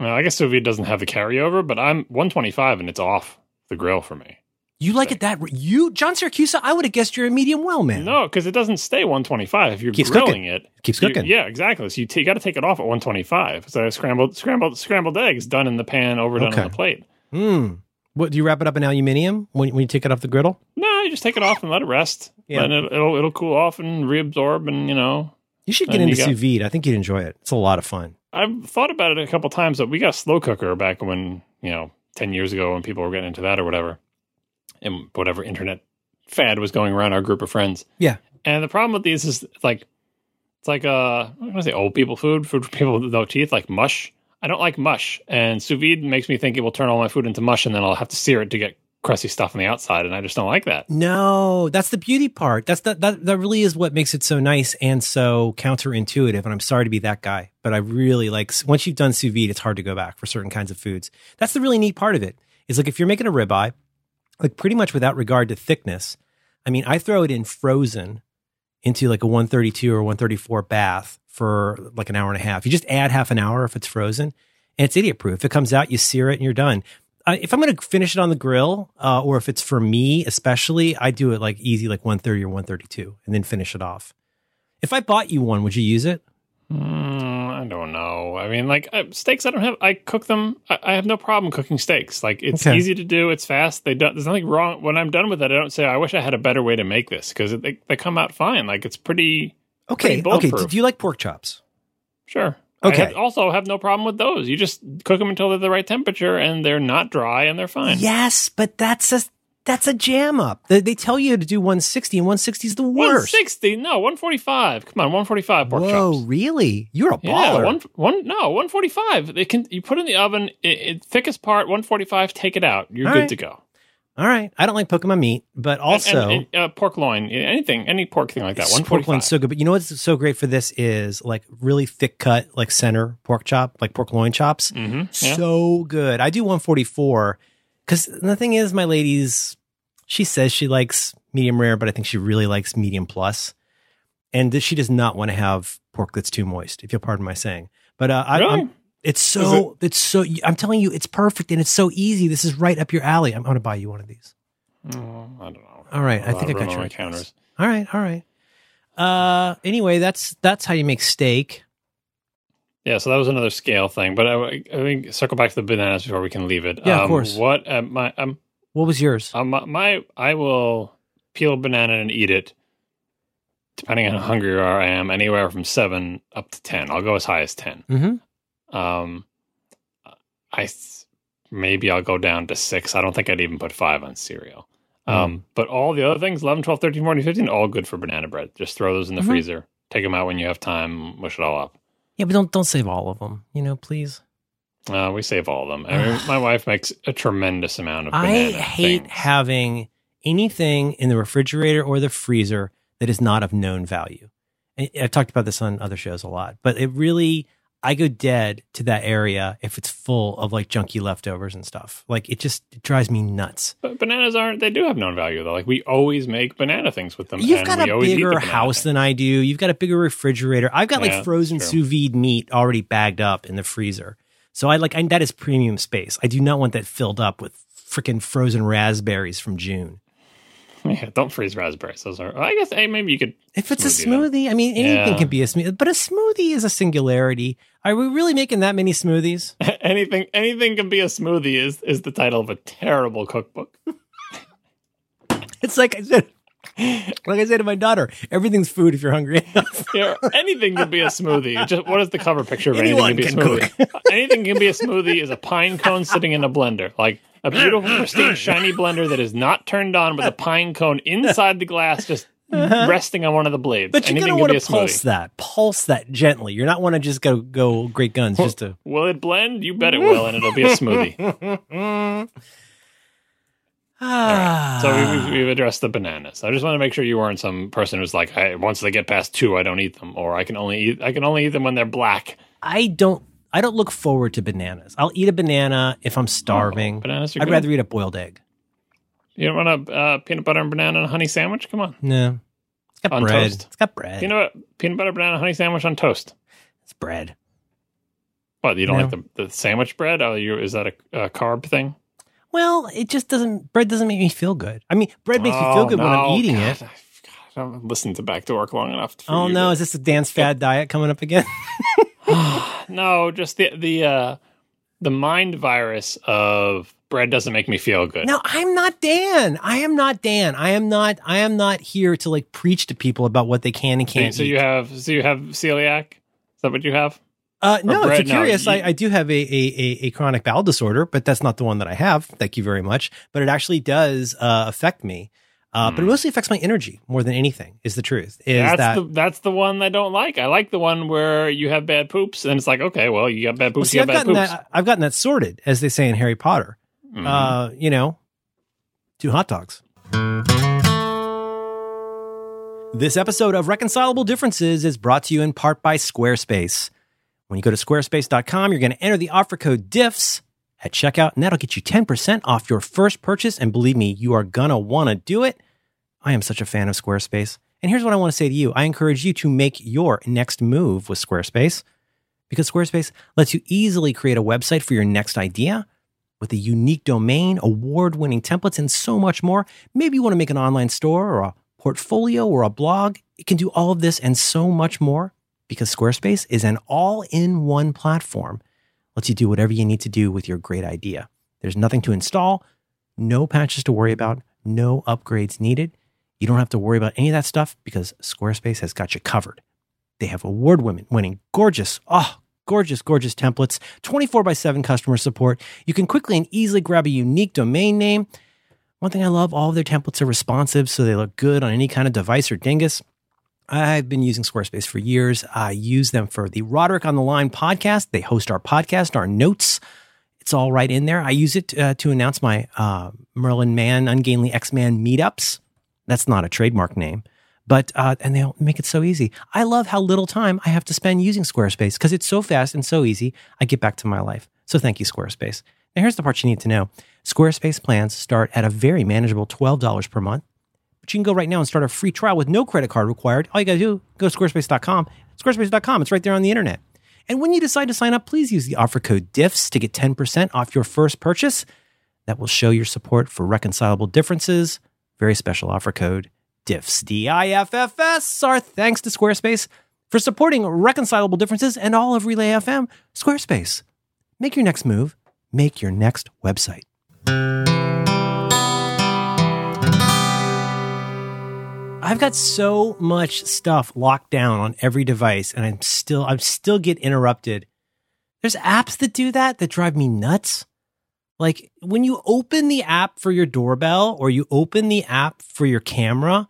Well, I guess sous doesn't have the carryover, but I'm 125 and it's off the grill for me. You like it that you, John Siracusa? I would have guessed you're a medium well man. No, because it doesn't stay 125 if you're Keeps grilling cooking. it. keeps cooking. yeah, exactly. So you, t- you got to take it off at 125. So scrambled, scrambled, scrambled eggs done in the pan, overdone Okay. on the plate. Hmm. What do you wrap it up in aluminium when, when you take it off the griddle? No, you just take it off and let it rest. Yeah. And it, it'll it'll cool off and reabsorb, and you know. You should get into got- sous vide. I think you'd enjoy it. It's a lot of fun. I've thought about it a couple times, but we got a slow cooker back when you know ten years ago when people were getting into that or whatever, and whatever internet fad was going around our group of friends. Yeah. And the problem with these is like it's like uh I'm gonna say old people food, food for people with no teeth, like mush. I don't like mush, and sous vide makes me think it will turn all my food into mush, and then I'll have to sear it to get crusty stuff on the outside, and I just don't like that. No, that's the beauty part. That's the, that that really is what makes it so nice and so counterintuitive. And I'm sorry to be that guy, but I really like once you've done sous vide, it's hard to go back for certain kinds of foods. That's the really neat part of it. Is like if you're making a ribeye, like pretty much without regard to thickness. I mean, I throw it in frozen into like a 132 or 134 bath for like an hour and a half. You just add half an hour if it's frozen, and it's idiot proof. If It comes out, you sear it, and you're done. Uh, if I'm going to finish it on the grill, uh, or if it's for me especially, I do it like easy, like 130 or 132, and then finish it off. If I bought you one, would you use it? Mm, I don't know. I mean, like uh, steaks, I don't have. I cook them. I, I have no problem cooking steaks. Like it's Okay. easy to do. It's fast. They don't. There's nothing wrong. When I'm done with it, I don't say I wish I had a better way to make this because they they come out fine. Like it's pretty Okay, Pretty okay. Do you like pork chops? sure. Okay. I have, also have no problem with those. You just cook them until they're the right temperature and they're not dry and they're fine. Yes, but that's a that's a jam up. They, they tell you to do 160, and 160 is the worst. 160, no, 145. Come on, 145 pork Whoa, chops. really? You're a baller. Yeah, one, one, no, 145. They can you put in the oven, it, it, thickest part, 145. Take it out. You're All good right. to go. All right. I don't like my meat, but also and, and, uh, pork loin, anything, any pork thing like that. One pork loin's so good. But you know what's so great for this is like really thick cut, like center pork chop, like pork loin chops. Mm-hmm. Yeah. So good. I do 144 because the thing is, my lady's, she says she likes medium rare, but I think she really likes medium plus. And she does not want to have pork that's too moist, if you'll pardon my saying. But uh, I, Really? I'm, it's so, it's so, I'm telling you, it's perfect and it's so easy. This is right up your alley. I'm going to buy you one of these. Oh, I don't know. All right. I think I got your on my ideas. counters. All right, all right. Uh, anyway, that's that's how you make steak. Yeah, so that was another scale thing. But I, I think circle back to the bananas before we can leave it. Yeah, of Um, course. What uh, my um, What was yours? um, my, my I will peel a banana and eat it. Depending on how hungry I am, anywhere from seven up to ten. I'll go as high as ten. Mm-hmm. Um, I maybe I'll go down to six. I don't think I'd even put five on cereal. Hmm. Um, but all the other things 11, 12, 13, 14, 15, all good for banana bread. Just throw those in the Mhm. freezer. Take them out when you have time. Mush it all up. Yeah, but don't don't save all of them. You know, please. Uh, we save all of them. I mean, my wife makes a tremendous amount of I hate things. having anything in the refrigerator or the freezer that is not of known value. And I've talked about this on other shows a lot, but it really I go dead to that area if it's full of like junky leftovers and stuff. Like it just it drives me nuts. But bananas aren't. They do have known value though. Like we always make banana things with them. You've and got a bigger house thing. than I do. You've got a bigger refrigerator. I've got Yeah, like frozen sous vide meat already bagged up in the freezer. So I like I, that is premium space. I do not want that filled up with freaking frozen raspberries from June. <laughs> Yeah, don't freeze raspberries. Those are. I guess. Hey, maybe you could. If it's a Smoothie, smoothie, I mean anything Yeah. can be a smoothie, but a smoothie is a singularity. Are we really making that many smoothies? <laughs> anything. Anything can be a smoothie. Is is the title of a terrible cookbook. <laughs> It's like I said, like I said to my daughter, everything's food if you're hungry enough. Yeah, anything can be a smoothie. Just what is the cover picture of Anyone anything can be a smoothie? anything can be a smoothie is a pine cone sitting in a blender, like a beautiful, pristine, <laughs> shiny blender that is not turned on with a pine cone inside the glass, just resting on one of the blades. Uh-huh. But you're gonna want to pulse that, pulse that gently. You're not want to just go go great guns just to. Will it blend? You bet it will, and it'll be a smoothie. <laughs> Ah. So we, we, we've addressed the bananas. I just want to make sure you weren't some person who's like, hey, once they get past two, I don't eat them, or I can only eat I can only eat them when they're black. I don't. I don't look forward to bananas. I'll eat a banana if I'm starving. Oh, bananas are I'd good. rather eat a boiled egg. You don't want a uh, peanut butter and banana and honey sandwich? Come on, No, it's got On bread. toast? It's got bread. peanut peanut butter banana honey sandwich on toast. it's bread. What you don't No. like the, the sandwich bread? Oh, you is that a, a carb thing? Well, it just doesn't. Bread doesn't make me feel good. I mean, bread makes me Oh, feel good when I'm eating God, it. I, God, I haven't listened to Back to Work long enough. For Oh no, is this a dance fad diet coming up again? <laughs> <sighs> no, just the the uh, the mind virus of bread doesn't make me feel good. no, I'm not Dan. I am not Dan. I am not. I am not here to like preach to people about what they can and can't so you have so you have celiac. Is that what you have? Uh, no, if bread, you're no, curious, you- I, I do have a, a, a, a chronic bowel disorder, but that's not the one that I have. Thank you very much. But it actually does uh, affect me. Uh, But it Hmm. mostly affects my energy more than anything. Is the truth? Is that's that the that's the one I don't like. I like the one where you have bad poops, and it's like, okay, well, you got bad Well, poops, see, you I've bad gotten poops. that. I've gotten that sorted, as they say in Harry Potter. Mhm. Uh, you know, two hot dogs. This episode of Reconcilable Differences is brought to you in part by Squarespace. When you go to squarespace.com, you're going to enter the offer code DIFFS at checkout, and that'll get you 10% off your first purchase. And believe me, you are going to want to do it. I am such a fan of Squarespace. And here's what I want to say to you I encourage you to make your next move with Squarespace because Squarespace lets you easily create a website for your next idea with a unique domain, award winning templates, and so much more. Maybe you want to make an online store or a portfolio or a blog. It can do all of this and so much more. because Squarespace is an all in one platform. Lets you do whatever you need to do with your great idea. There's nothing to install, no patches to worry about, no upgrades needed. You don't have to worry about any of that stuff because Squarespace has got you covered. They have award women winning, gorgeous, oh, gorgeous, gorgeous templates, 24 by 7 customer support. You can quickly and easily grab a unique domain name. One thing I love, all of their templates are responsive, so they look good on any kind of device or dingus. I've been using Squarespace for years. I use them for the Roderick on the Line podcast. They host our podcast, our notes. It's all right in there. I use it uh, to announce my uh, Merlin Mann, Ungainly X Man meetups. That's not a trademark name, but uh, and they'll make it so easy. I love how little time I have to spend using Squarespace because it's so fast and so easy. I get back to my life. So thank you, Squarespace. Now here's the part you need to know. Squarespace plans start at a very manageable $12 per month. But you can go right now and start a free trial with no credit card required. All you got to do, go to squarespace.com. Squarespace.com, it's right there on the internet. And when you decide to sign up, please use the offer code DIFFS to get 10% off your first purchase. That will show your support for reconcilable differences. Very special offer code DIFFS, D I F F S. Our thanks to Squarespace for supporting reconcilable differences and all of Relay FM. Squarespace, make your next move, make your next website. I've got so much stuff locked down on every device and I'm still I'm still get interrupted. There's apps that do that that drive me nuts. Like when you open the app for your doorbell or you open the app for your camera,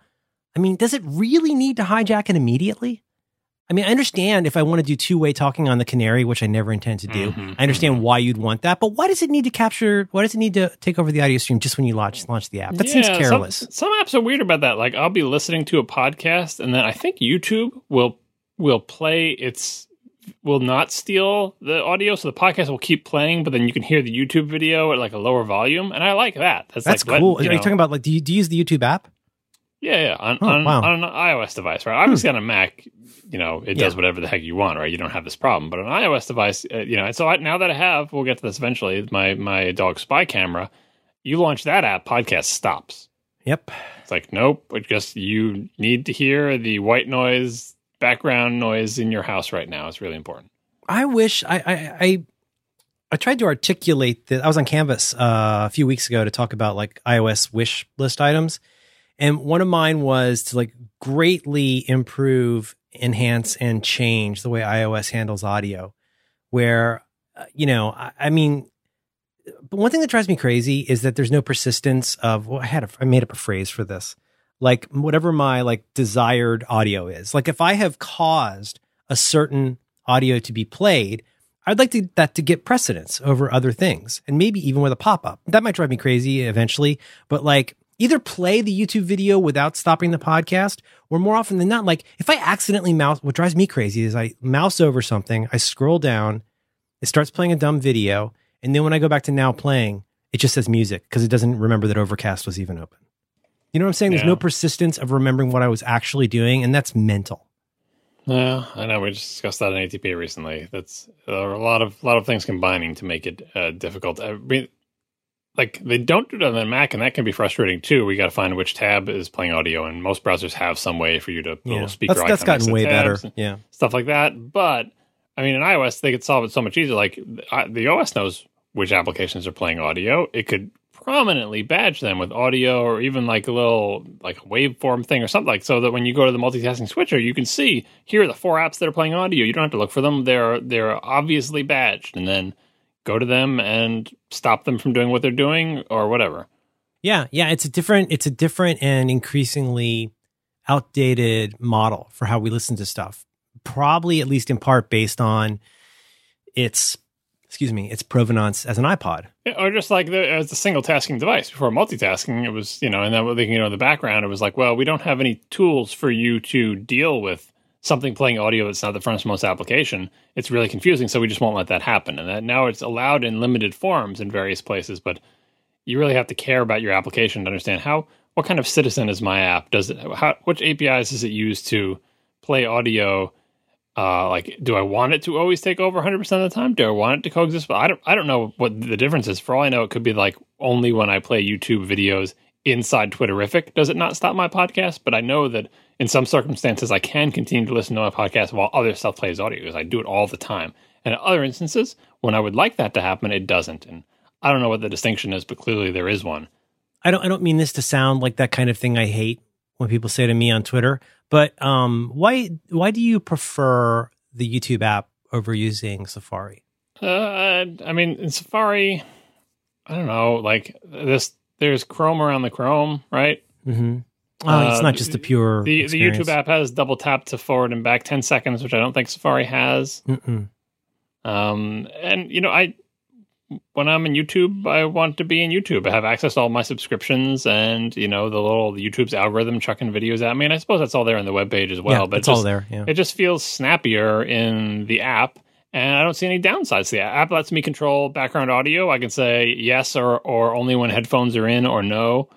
I mean, does it really need to hijack it immediately? I mean, I understand if I want to do two way talking on the Canary, which I never intend to do. Mhm, I understand mhm. why you'd want that, but why does it need to capture? Why does it need to take over the audio stream just when you launch launch the app? That seems Yeah, some- careless. Some, apps are weird about that. Like I'll be listening to a podcast, and then I think YouTube will will play its will not steal the audio, so the podcast will keep playing, but then you can hear the YouTube video at like a lower volume, and I like that. That's, That's like let- cool. Are you you know- talking about like do you, do you use the YouTube app? Yeah, yeah. On, Oh, on, wow. on an iOS device, right? Obviously, on a Mac, you know, it does Yeah. whatever the heck you want, right? You don't have this problem. But on an iOS device, uh, you know, and so I, now that I have, we'll get to this eventually. My my dog spy camera. You launch that app, podcast stops. Yep. It's like, nope. It just you need to hear the white noise, background noise in your house right now. is really important. I wish I I I, I tried to articulate that. I was on Canvas uh, a few weeks ago to talk about like iOS wish list items, and one of mine was to like greatly improve, enhance, and change the way iOS handles audio. Where uh, you know, I, I mean. But one thing that drives me crazy is that there's no persistence of. Well, I had a, I made up a phrase for this, like whatever my like desired audio is. Like if I have caused a certain audio to be played, I'd like to, that to get precedence over other things, and maybe even with a pop up. That might drive me crazy eventually, but like either play the YouTube video without stopping the podcast, or more often than not, like if I accidentally mouse, what drives me crazy is I mouse over something, I scroll down, it starts playing a dumb video, and then when I go back to now playing, it just says music because it doesn't remember that Overcast was even open. You know what I'm saying? There's Yeah. no persistence of remembering what I was actually doing, and that's mental. Yeah, I know. We just discussed that in ATP recently. That's there are a lot of lot of things combining to make it uh, difficult. I mean, like they don't do it on the Mac, and that can be frustrating too. We got to find which tab is playing audio, and most browsers have some way for you to Yeah, little speaker. that's, that's gotten way better. Yeah. stuff like that. But I mean, in iOS, they could solve it so much easier. Like I, the OS knows which applications are playing audio. It could prominently badge them with audio or even like a little like waveform thing or something like so that when you go to the multitasking switcher you can see here are the four apps that are playing audio. You don't have to look for them. They're they're obviously badged. And then go to them and stop them from doing what they're doing or whatever. Yeah, yeah, it's a different it's a different and increasingly outdated model for how we listen to stuff. Probably at least in part based on its excuse me, its provenance as an iPod. Yeah, or just like the, as a single tasking device. Before multitasking it was you know and then you know in the background it was like well we don't have any tools for you to deal with something playing audio that's not the frontmost application. It's really confusing so we just won't let that happen. And that now it's allowed in limited forms in various places but you really have to care about your application to understand how what kind of citizen is my app? Does it how which apis does it use to play audio uh, like, do I want it to always take over 100% of the time? Do I want it to coexist? But I don't, I don't know what the difference is. For all I know, it could be like only when I play YouTube videos inside Twitterrific does it not stop my podcast. But I know that in some circumstances, I can continue to listen to my podcast while other stuff plays audio because I do it all the time. And in other instances, when I would like that to happen, it doesn't. And I don't know what the distinction is, but clearly there is one. I don't I don't mean this to sound like that kind of thing I hate when people say to me on Twitter, but um why why do you prefer the YouTube app over using Safari? Uh, I mean, in Safari, I don't know, like this. There's Chrome around the Chrome, right? Mm-hmm. Oh, it's Uh, not just a pure The experience. the YouTube app has double tap to forward and back ten seconds, which I don't think Safari has. Mm-mm. Um, and you know, I when I'm in YouTube, I want to be in YouTube. I have access to all my subscriptions, and you know, the little YouTube's algorithm chucking videos at me. And I suppose that's all there on the web page as well. yeah, but it's just, all there. Yeah. It just feels snappier in the app, and I don't see any downsides. to The app lets me control background audio. I can say yes or or only when headphones are in, or no,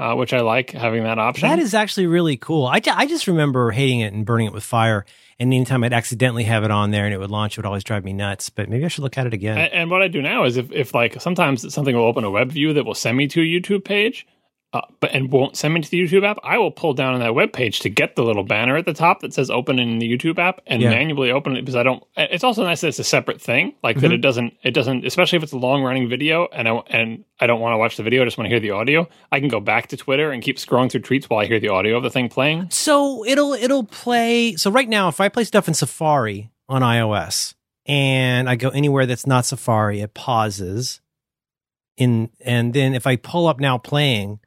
uh, which I like having that option. That is actually really cool. I, I just remember hating it and burning it with fire. And anytime I'd accidentally have it on there and it would launch, it would always drive me nuts. But maybe I should look at it again. And, and what I do now is if, if like sometimes something will open a web view that will send me to a YouTube page, uh, but and won't send me to the YouTube app, I will pull down on that web page to get the little banner at the top that says "Open in the YouTube app" and Yeah. manually open it because I don't. It's also nice that it's a separate thing, like that Mhm. it doesn't. It doesn't, especially if it's a long running video and I and I don't want to watch the video, I just want to hear the audio. I can go back to Twitter and keep scrolling through tweets while I hear the audio of the thing playing. So it'll it'll play. So right now, if I play stuff in Safari on iOS and I go anywhere that's not Safari, it pauses. In and then if I pull up now playing,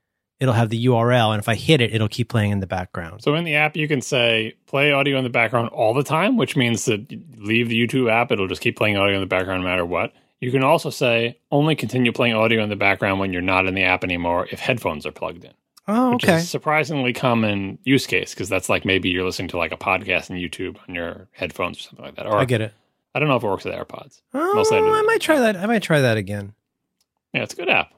it'll have the URL, and if I hit it, it'll keep playing in the background. So in the app, you can say play audio in the background all the time, which means that leave the YouTube app, it'll just keep playing audio in the background no matter what. You can also say only continue playing audio in the background when you're not in the app anymore if headphones are plugged in, Oh, which okay. is a surprisingly common use case because that's like maybe you're listening to like a podcast on YouTube on your headphones or something like that. Or I get it. I don't know if it works with AirPods. Oh, Mostly I I might try that. I might try that again. Yeah, it's a good app.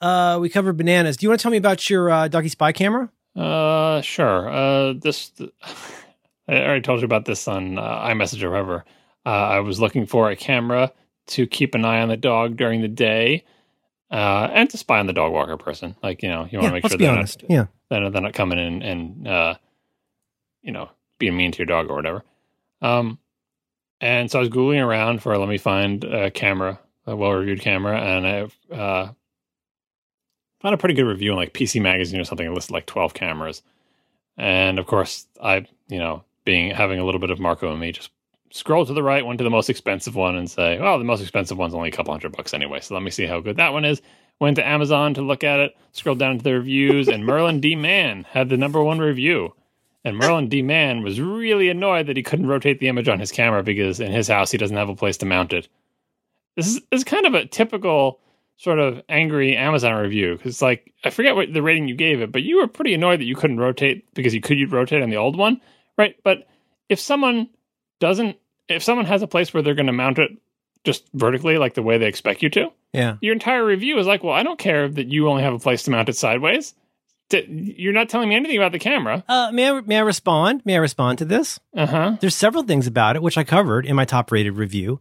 Uh, we covered bananas. Do you want to tell me about your uh, doggy spy camera? Uh, sure. Uh, this <laughs> I already told you about this on uh, iMessage or whatever. Uh, I was looking for a camera to keep an eye on the dog during the day, uh, and to spy on the dog walker person. Like you know, you want yeah, to make sure they're honest. not, Yeah. they're, they're not coming in and uh, you know being mean to your dog or whatever. Um, and so I was googling around for let me find a camera, a well reviewed camera, and I uh, found a pretty good review in like PC Magazine or something. It listed like twelve cameras, and of course I, you know, being having a little bit of Marco and me, just scroll to the right, went to the most expensive one, and say, well, the most expensive one's only a couple hundred bucks anyway. So let me see how good that one is. Went to Amazon to look at it, scrolled down to the reviews, and Merlin D. Mann had the number one review. And Merlin D. Mann was really annoyed that he couldn't rotate the image on his camera because in his house he doesn't have a place to mount it. This is, this is kind of a typical sort of angry Amazon review because like I forget what the rating you gave it, but you were pretty annoyed that you couldn't rotate because you could you rotate on the old one, right? But if someone doesn't, if someone has a place where they're going to mount it just vertically, like the way they expect you to, Yeah. your entire review is like, well, I don't care that you only have a place to mount it sideways. You're not telling me anything about the camera. Uh, may I, may I respond? May I respond to this? Uh huh. There's several things about it which I covered in my top rated review.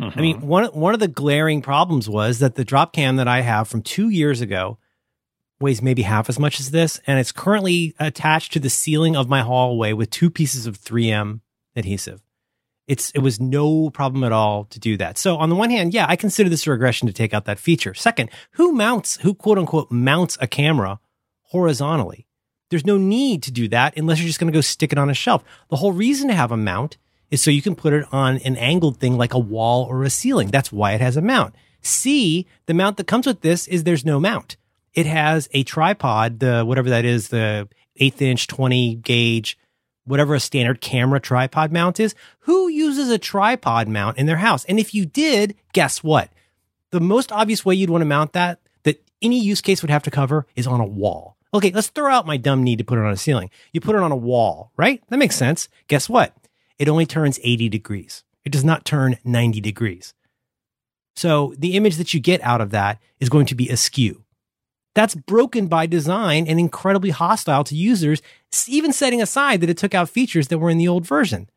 I mean, mm-hmm. one one of the glaring problems was that the Dropcam that I have from two years ago weighs maybe half as much as this, and it's currently attached to the ceiling of my hallway with two pieces of 3M adhesive. It's it was no problem at all to do that. So on the one hand, yeah, I consider this a regression to take out that feature. Second, who mounts who quote unquote mounts a camera horizontally? There's no need to do that unless you're just going to go stick it on a shelf. The whole reason to have a mount is so you can put it on an angled thing like a wall or a ceiling. That's why it has a mount. C, the mount that comes with this is there's no mount. It has a tripod, the whatever that is, the eighth inch, 20 gauge, whatever a standard camera tripod mount is. Who uses a tripod mount in their house? And if you did, guess what? The most obvious way you'd want to mount that, that any use case would have to cover, is on a wall. Okay, let's throw out my dumb need to put it on a ceiling. You put it on a wall, right? That makes sense. Guess what? It only turns 80 degrees. It does not turn 90 degrees. So the image that you get out of that is going to be askew. That's broken by design and incredibly hostile to users, even setting aside that it took out features that were in the old version.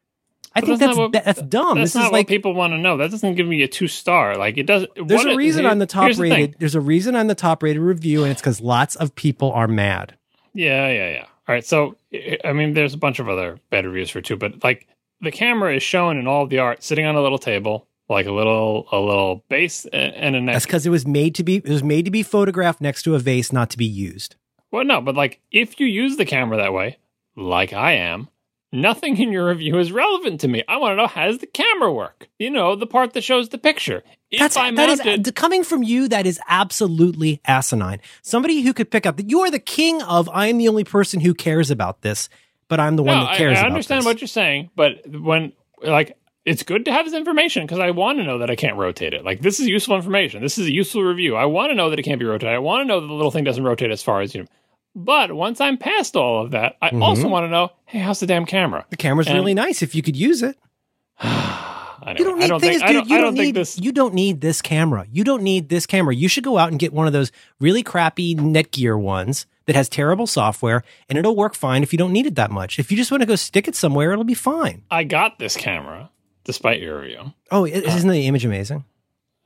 I But think that's that's what- that's dumb. That's this not is like what people want to know. That doesn't give me a two star. Like it doesn't. there's a reason here- on the top the thing. rated. There's a reason on the top rated review, and it's because lots of people are mad. Yeah, yeah, yeah. All right. So I mean, there's a bunch of other bad reviews for two, but like the camera is shown in all of the art sitting on a little table, like a little a little base and a neck. That's because it was made to be it was made to be photographed next to a vase, not to be used. Well, no, but like if you use the camera that way, like I am, nothing in your review is relevant to me. I want to know how does the camera work? You know, the part that shows the picture. If That's I that is- mounted, coming from you. That is absolutely asinine. Somebody who could pick up that you are the king of. I am the only person who cares about this, but I'm the one no, that I, cares. I about understand what you're saying, but when like it's good to have this information because I want to know that I can't rotate it. Like this is useful information. This is a useful review. I want to know that it can't be rotated. I want to know that the little thing doesn't rotate as far as you. know. But once I'm past all of that, I Mm-hmm. also want to know, hey, how's the damn camera? The camera's And- really nice if you could use it. <sighs> I You don't need I don't things, think, dude. don't, you don't, don't need this. You don't need this camera. You don't need this camera. You should go out and get one of those really crappy Netgear ones that has terrible software, and it'll work fine if you don't need it that much. If you just want to go stick it somewhere, it'll be fine. I got this camera despite your review. Oh, isn't the image amazing?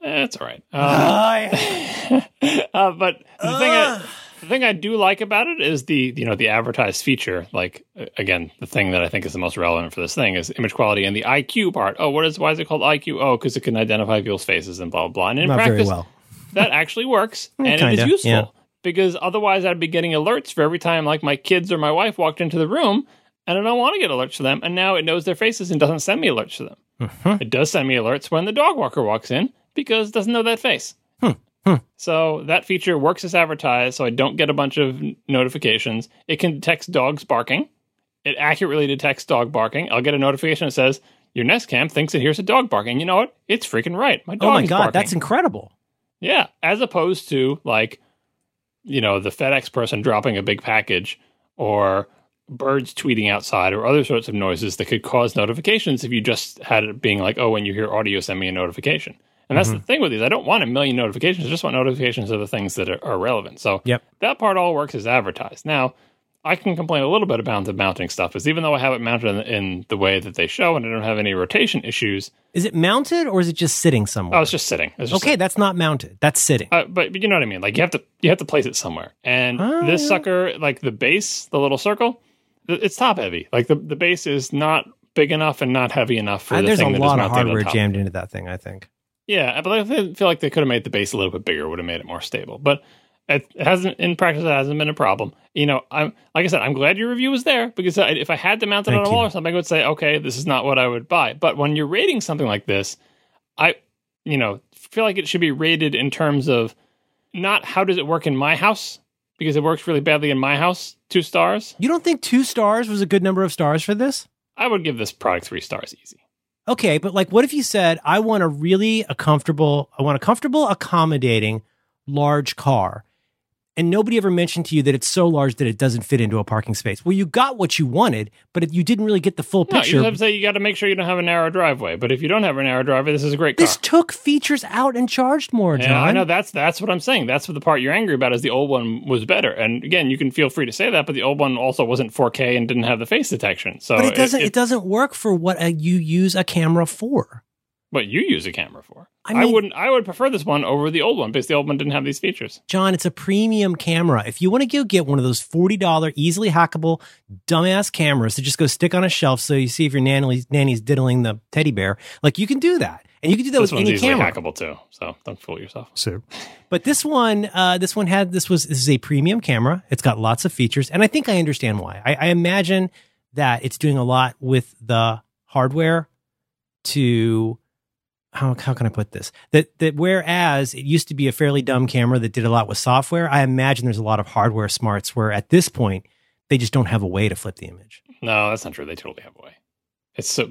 Eh, it's all right. <laughs> Uh, <laughs> uh, but the thing, I, the thing I do like about it is the you know the advertised feature. Like uh, again, the thing that I think is the most relevant for this thing is image quality and the IQ part. Oh, what is why is it called IQ? Oh, because it can identify people's faces and blah blah blah. And in Not practice, very well. that actually works <laughs> and it kinda, is useful yeah. Because otherwise I'd be getting alerts for every time like my kids or my wife walked into the room and I don't want to get alerts for them and now it knows their faces and doesn't send me alerts for them. Mm-hmm. It does send me alerts when the dog walker walks in because it doesn't know that face. Hmm. So that feature works as advertised so I don't get a bunch of notifications. It can detect dogs barking. It accurately detects dog barking. I'll get a notification that says your Nest Cam thinks that here's a dog barking. You know what? It's freaking right. My dog Oh my god, barking. that's incredible. Yeah, as opposed to like, you know, the FedEx person dropping a big package or birds tweeting outside or other sorts of noises that could cause notifications if you just had it being like, oh, when you hear audio, send me a notification. And that's the mm-hmm. thing with these. I don't want a million notifications. I just want notifications of the things that are, are relevant. So Yep. that part all works as advertised. Now, I can complain a little bit about the mounting stuff, is even though I have it mounted in, in the way that they show and I don't have any rotation issues, Is it mounted or is it just sitting somewhere? oh, it's just sitting. It's just okay, that's not mounted. That's sitting. uh, but, but you know what I mean. Like you have to you have to place it somewhere. And Oh, this sucker, like the base, the little circle, it's top heavy. Like the, the base is not big enough and not heavy enough for Uh, the there's a thing that is lot of hardware jammed into that thing. I think. Yeah, but I feel like they could have made the base a little bit bigger. Would have made it more stable. But it, hasn't in practice. It hasn't been a problem. You know, I'm like I said, I'm glad your review was there because I, if I had to mount it Thank on a wall you. or something, I would say, okay, this is not what I would buy. But when you're rating something like this, I, you know, feel like it should be rated in terms of not how does it work in my house because it works really badly in my house. Two stars. You don't think two stars was a good number of stars for this? I would give this product three stars easy. Okay, but like, what if you said, I want a really a comfortable, I want a comfortable, accommodating, large car, and nobody ever mentioned to you that it's so large that it doesn't fit into a parking space. Well, you got what you wanted, but it, you didn't really get the full No, you picture. just have to say you got to make sure you don't have a narrow driveway. But if you don't have a narrow driveway, this is a great car. this took features out and charged more, John. Yeah, I know that's that's what I'm saying. That's what the part you're angry about is the old one was better. And again, you can feel free to say that, but the old one also wasn't 4K and didn't have the face detection. So but it doesn't. It, It, doesn't work for what uh you use a camera for. What you use a camera for. I I, wouldn't. I would prefer this one over the old one because the old one didn't have these features. John, it's a premium camera. If you want to go get one of those $40 easily hackable dumbass cameras to just go stick on a shelf so you see if your nanny, nanny's diddling the teddy bear, like you can do that. And you can do that This with one's any easily camera. hackable too. So don't fool yourself. So, but this one, uh, this one had this was this is a premium camera. It's got lots of features, and I think I understand why. I, I imagine that it's doing a lot with the hardware to how how can I put this? That that whereas it used to be a fairly dumb camera that did a lot with software, I imagine there's a lot of hardware smarts where at this point they just don't have a way to flip the image. No, that's not true. They totally have a way. It's so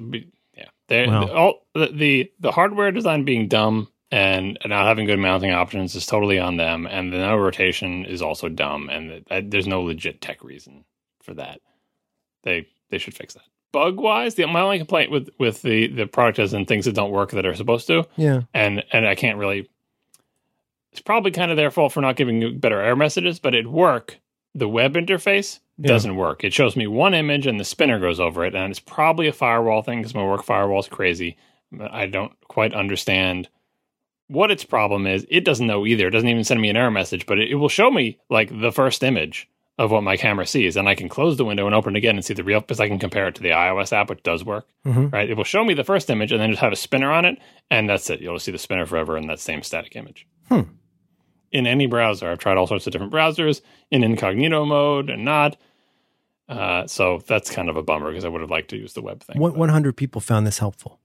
yeah. They Well. all the, the the hardware design being dumb and not having good mounting options is totally on them, and the no rotation is also dumb, and that, there's no legit tech reason for that. They they should fix that. Bug wise, the my only complaint with with the the product is and things that don't work that are supposed to, Yeah. and and I can't really. It's probably kind of their fault for not giving you better error messages, but it work. The web interface doesn't work. It shows me one image and the spinner goes over it, and it's probably a firewall thing because my work firewall is crazy. I don't quite understand what its problem is. It doesn't know either. It doesn't even send me an error message, but it, it will show me like the first image of what my camera sees, and I can close the window and open it again and see the real because I can compare it to the iOS app, which does work. Mhm. Right, it will show me the first image and then just have a spinner on it, and that's it. You'll see the spinner forever in that same static image. Hmm. In any browser, I've tried all sorts of different browsers in incognito mode and not. Uh, so that's kind of a bummer because I would have liked to use the web thing. One, 100 people found this helpful.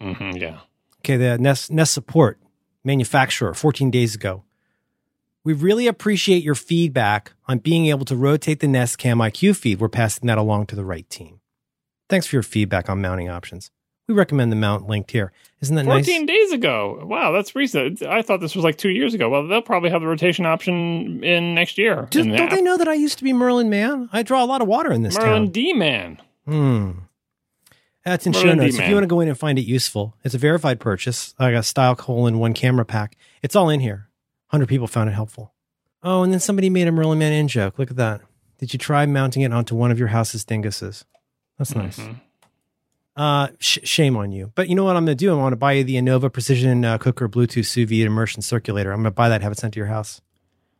hmm yeah. Okay, the Nest, Nest support manufacturer 14 days ago. We really appreciate your feedback on being able to rotate the Nest Cam IQ feed. We're passing that along to the right team. Thanks for your feedback on mounting options. We recommend the mount linked here. Isn't that nice? 14 days ago. Wow, that's recent. I thought this was like two years ago. Well, they'll probably have the rotation option in next year. Just, in the don't app. they know that I used to be Merlin Mann? I draw a lot of water in this Merlin town. D Man. Hmm. That's in show notes. If you want to go in and find it useful, it's a verified purchase. I got a style colon one camera pack. It's all in here. 100 people found it helpful. Oh, and then somebody made a Merlin Mann in joke. Look at that. Did you try mounting it onto one of your house's dinguses? That's nice. Mhm. Uh, sh- shame on you. But you know what I'm going to do? I want to buy you the Anova Precision uh, Cooker Bluetooth sous vide immersion circulator. I'm going to buy that, have it sent to your house.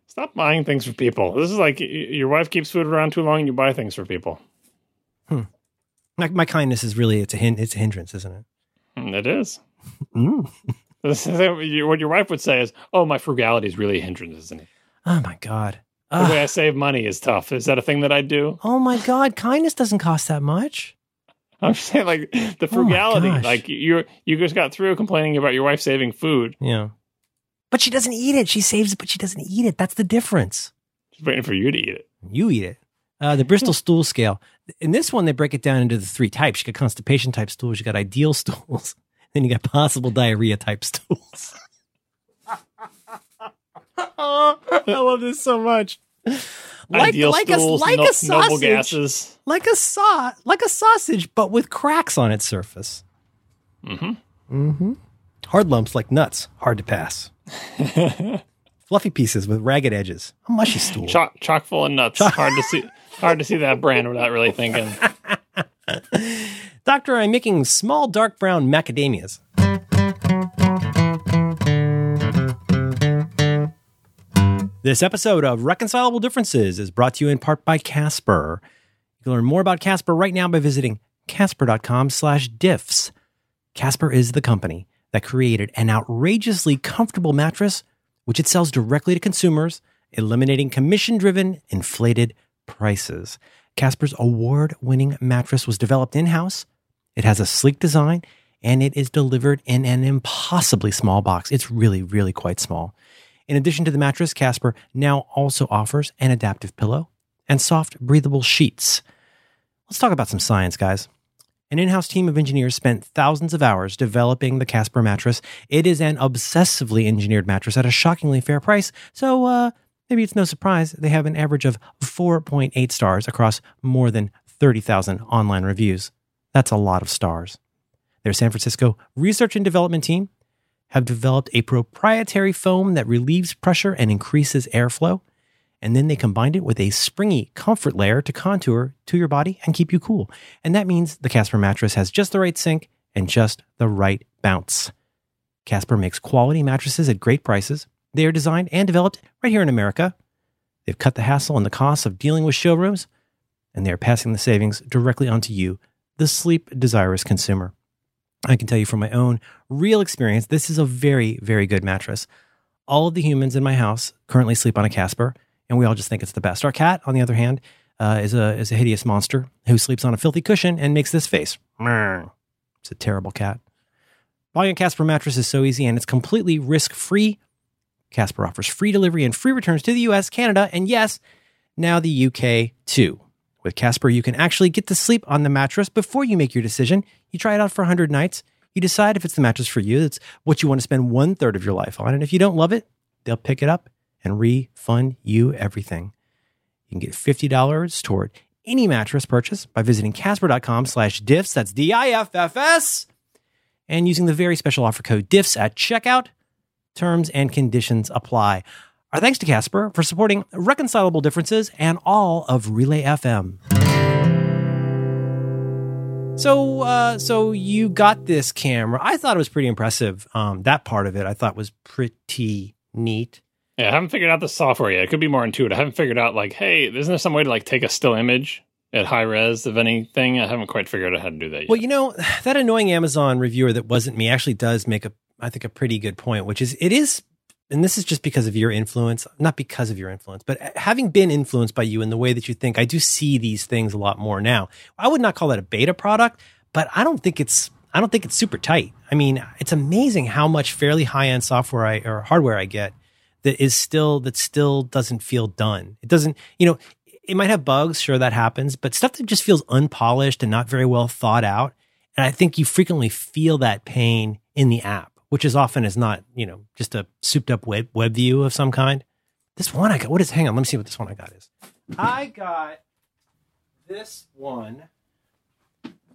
Stop buying things for people. This is like y- your wife keeps food around too long and you buy things for people. My, my kindness is really it's a hin- it's a hindrance, isn't it? Mm, It is. <laughs> Mm. <laughs> What your wife would say is, "Oh, my frugality is really a hindrance, isn't it? Oh my god. The way I save money is tough. Is that a thing that I do? oh my god. Kindness doesn't cost that much. <laughs> I'm saying like the Oh frugality. gosh. like you you just got through complaining about your wife saving food. Yeah. But she doesn't eat it. She saves it, but she doesn't eat it. That's the difference. She's waiting for you to eat it. You eat it. Uh, the Bristol <laughs> stool scale. In this one, they break it down into the three types. You got constipation type stools, you got ideal stools, then you got possible diarrhea type stools. oh, <laughs> I love this so much. Like, Ideal like stools, a like no- a sausage, gases. like a saw, like a sausage, but with cracks on its surface. Mm-hmm. Mm-hmm. Hard lumps like nuts, hard to pass. <laughs> Fluffy pieces with ragged edges. A mushy stool. chock chock full of nuts. hard to see. Hard to see that brand without really thinking. <laughs> <laughs> Doctor, I'm making small dark brown macadamias. This episode of Reconcilable Differences is brought to you in part by Casper. You can learn more about Casper right now by visiting casper.com slash diffs. Casper is the company that created an outrageously comfortable mattress, which it sells directly to consumers, eliminating commission-driven, inflated prices. Casper's award-winning mattress was developed in-house. It has a sleek design, and it is delivered in an impossibly small box. It's really, really quite small. In addition to the mattress, Casper now also offers an adaptive pillow and soft, breathable sheets. Let's talk about some science, guys. An in house team of engineers spent thousands of hours developing the Casper mattress. It is an obsessively engineered mattress at a shockingly fair price, so uh, maybe it's no surprise they have an average of 4.8 stars across more than 30,000 online reviews. That's a lot of stars. Their San Francisco research and development team have developed a proprietary foam that relieves pressure and increases airflow. And then they combined it with a springy comfort layer to contour to your body and keep you cool. And that means the Casper mattress has just the right sink and just the right bounce. Casper makes quality mattresses at great prices. They are designed and developed right here in America. They've cut the hassle and the costs of dealing with showrooms, and they are passing the savings directly onto you, the sleep desirous consumer. I can tell you from my own real experience, this is a very, very good mattress. All of the humans in my house currently sleep on a Casper, and we all just think it's the best. Our cat, on the other hand, uh, is a is a hideous monster who sleeps on a filthy cushion and makes this face. It's a terrible cat. Buying a Casper mattress is so easy, and it's completely risk free. Casper offers free delivery and free returns to the US, Canada, and yes, now the UK too. With Casper, you can actually get to sleep on the mattress before you make your decision. You try it out for 100 nights. You decide if it's the mattress for you. that's what you want to spend one third of your life on. And if you don't love it, they'll pick it up and refund you everything. You can get $50 toward any mattress purchase by visiting casper.com slash diffs. That's D-I-F-F-S. And using the very special offer code diffs at checkout. Terms and conditions apply. Our thanks to Casper for supporting Reconcilable Differences and all of Relay FM. So, uh, so you got this camera. I thought it was pretty impressive. Um, that part of it I thought was pretty neat. Yeah, I haven't figured out the software yet. It could be more intuitive. I haven't figured out like, hey, isn't there some way to like take a still image at high res of anything? I haven't quite figured out how to do that yet. Well, you know, <sighs> that annoying Amazon reviewer that wasn't me actually does make a, I think, a pretty good point, which is it is, and this is just because of your influence, not because of your influence, but uh, having been influenced by you in the way that you think, I do see these things a lot more now. I would not call that a beta product, but I don't think it's, I don't think it's super tight. I mean, it's amazing how much fairly high end software I, or hardware I get that is still, that still doesn't feel done. It doesn't, you know, it might have bugs, sure that happens, but stuff that just feels unpolished and not very well thought out. And I think you frequently feel that pain in the app, which is often is not, you know, just a souped up web web view of some kind. This one I got, what is, hang on, let me see what this one I got is. I got this one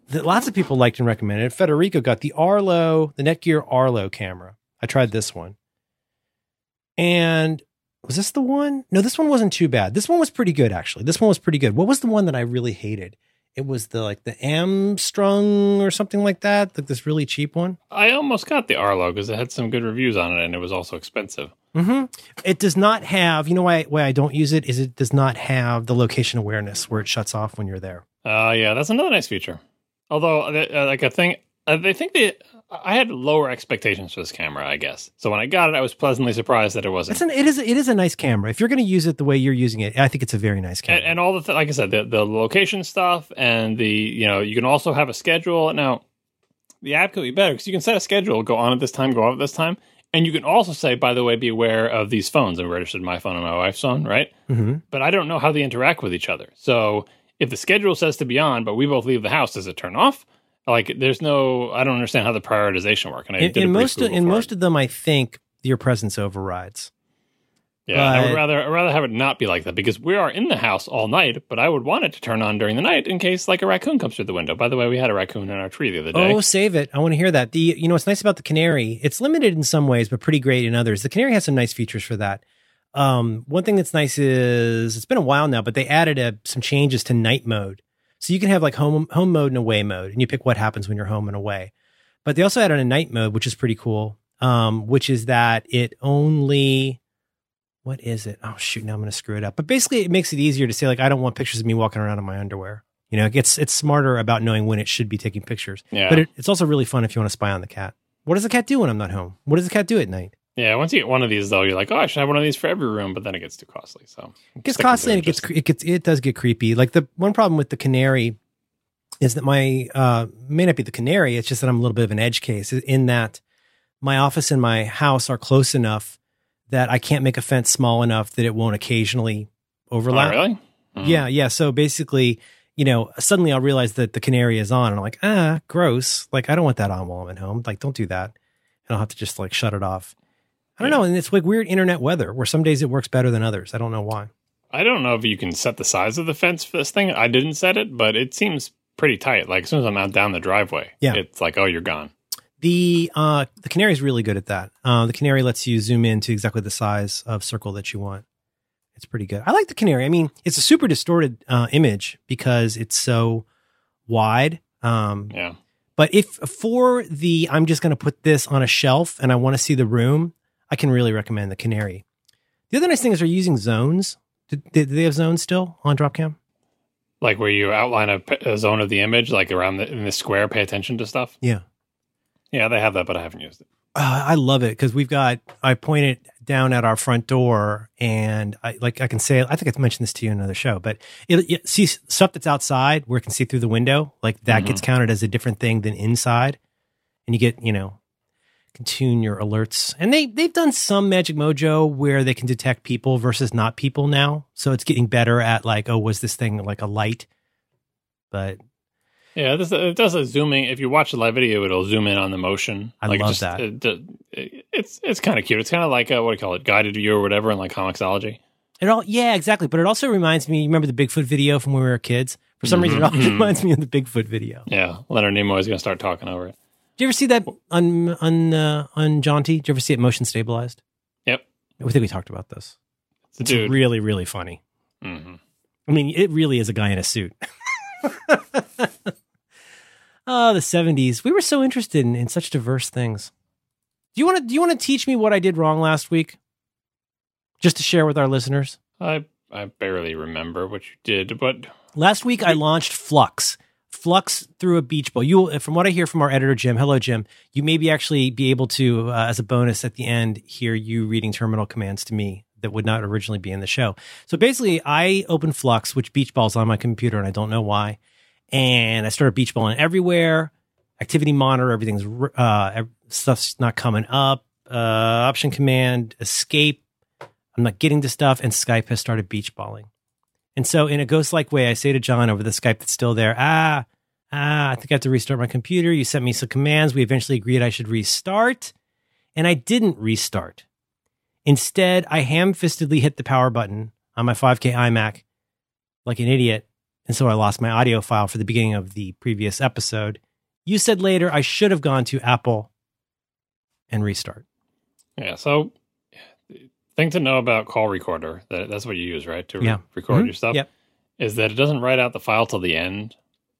that lots of people liked and recommended. Federico got the Arlo, the Netgear Arlo camera. I tried this one. And was this the one? No, this one wasn't too bad. This one was pretty good actually. This one was pretty good. What was the one that I really hated? It was the like the Armstrong or something like that, like this really cheap one. I almost got the Arlo because it had some good reviews on it, and it was also expensive. Mm-hmm. It does not have. You know why? Why I don't use it is it does not have the location awareness where it shuts off when you're there. Uh, yeah, that's another nice feature. Although, uh, like a thing, uh, they think they I had lower expectations for this camera, I guess. So when I got it, I was pleasantly surprised that it wasn't. It's an, it is it is a nice camera. If you're going to use it the way you're using it, I think it's a very nice camera. And, and all the th- like I said, the the location stuff and the you know you can also have a schedule. Now the app could be better because you can set a schedule, go on at this time, go off at this time, and you can also say, by the way, be aware of these phones. I registered my phone and my wife's phone, right? Mm-hmm. But I don't know how they interact with each other. So if the schedule says to be on, but we both leave the house, does it turn off? Like, there's no. I don't understand how the prioritization work. And I In, did in most of, in most it. of them, I think your presence overrides. Yeah, I would rather I'd rather have it not be like that because we are in the house all night, but I would want it to turn on during the night in case like a raccoon comes through the window. By the way, we had a raccoon in our tree the other day. Oh, save it! I want to hear that. The you know what's nice about the Canary? It's limited in some ways, but pretty great in others. The Canary has some nice features for that. Um, one thing that's nice is it's been a while now, but they added a, some changes to night mode, so you can have like home home mode and away mode, and you pick what happens when you're home and away. But they also added a night mode, which is pretty cool. Um, which is that it only what is it? Oh shoot, now I'm gonna screw it up. But basically, it makes it easier to say like I don't want pictures of me walking around in my underwear. You know, it gets it's smarter about knowing when it should be taking pictures. yeah, But it, it's also really fun if you want to spy on the cat. What does the cat do when I'm not home? What does the cat do at night? Yeah. Once you get one of these, though, you're like, oh, I should have one of these for every room, but then it gets too costly. So It gets costly and it gets it gets it does get creepy. Like the one problem with the canary is that my uh may not be the canary. It's just that I'm a little bit of an edge case in that my office and my house are close enough that I can't make a fence small enough that it won't occasionally Oh, overlap. really? Mm. Yeah, yeah. So basically, you know, suddenly I'll realize that the canary is on, and I'm like, ah, gross. Like I don't want that on while I'm at home. Like, don't do that. And I'll have to just like shut it off. I don't Yeah. know. And it's like weird internet weather where some days it works better than others. I don't know why. I don't know if you can set the size of the fence for this thing. I didn't set it, but it seems pretty tight. Like as soon as I'm out down the driveway, Yeah. it's like, oh, you're gone. The uh the canary is really good at that. Uh, the canary lets you zoom in to exactly the size of circle that you want. It's pretty good. I like the canary. I mean, it's a super distorted uh, image because it's so wide. Um, Yeah. But if for the, I'm just going to put this on a shelf and I want to see the room, I can really recommend the Canary. The other nice thing is they're using zones. Do, did they have zones still on Dropcam? Like where you outline a zone of the image, like around the, in the square, pay attention to stuff. Yeah. Yeah, they have that, but I haven't used it. Uh, I love it because we've got, I point it down at our front door and I like, I can say, I think I've mentioned this to you in another show, but it, it see stuff that's outside where it can see through the window, like that Mhm. gets counted as a different thing than inside. And you get, you know, can tune your alerts. And they, they've done some Magic Mojo where they can detect people versus not people now. So it's getting better at like, oh, was this thing like a light? But Yeah, this, it does a zooming. If you watch the live video, it'll zoom in on the motion. I like love just- that. It, it- it's it's kind of cute. It's kind of like a, what do you call it, guided view or whatever in like comiXology. It all, yeah, exactly. But it also reminds me. You remember the Bigfoot video from when we were kids? For some reason, it always Mhm. reminds me of the Bigfoot video. Yeah, Leonard Nimoy is going to start talking over it. Did you ever see that un un uh, unjaunty? Did you ever see it motion stabilized? Yep. I think we talked about this. It's It's dude. really really funny. hmm I mean, it really is a guy in a suit. <laughs> oh, the seventies. We were so interested in, in such diverse things. Do you want to? Do you want to teach me what I did wrong last week? just to share with our listeners? I I barely remember what you did, but Last week I launched Flux. Flux through a beach ball. You, from what I hear from our editor Jim, hello Jim. You maybe actually be able to, uh, as a bonus at the end, hear you reading terminal commands to me that would not originally be in the show. So basically, I open Flux, which beach balls on my computer, and I don't know why. And I started beach balling everywhere. Activity monitor, everything's uh, stuff's not coming up. Uh, option command, escape. I'm not getting to stuff, and Skype has started beach balling. And so, in a ghost like way, I say to John over the Skype that's still there, ah, ah, I think I have to restart my computer. You sent me some commands. We eventually agreed I should restart. And I didn't restart. Instead, I ham fistedly hit the power button on my 5K iMac like an idiot. And so I lost my audio file for the beginning of the previous episode. You said later I should have gone to Apple and restart. yeah. So, thing to know about Call Recorder that that's what you use, right, to re- Yeah. record Mhm. your stuff, Yep. is that it doesn't write out the file till the end.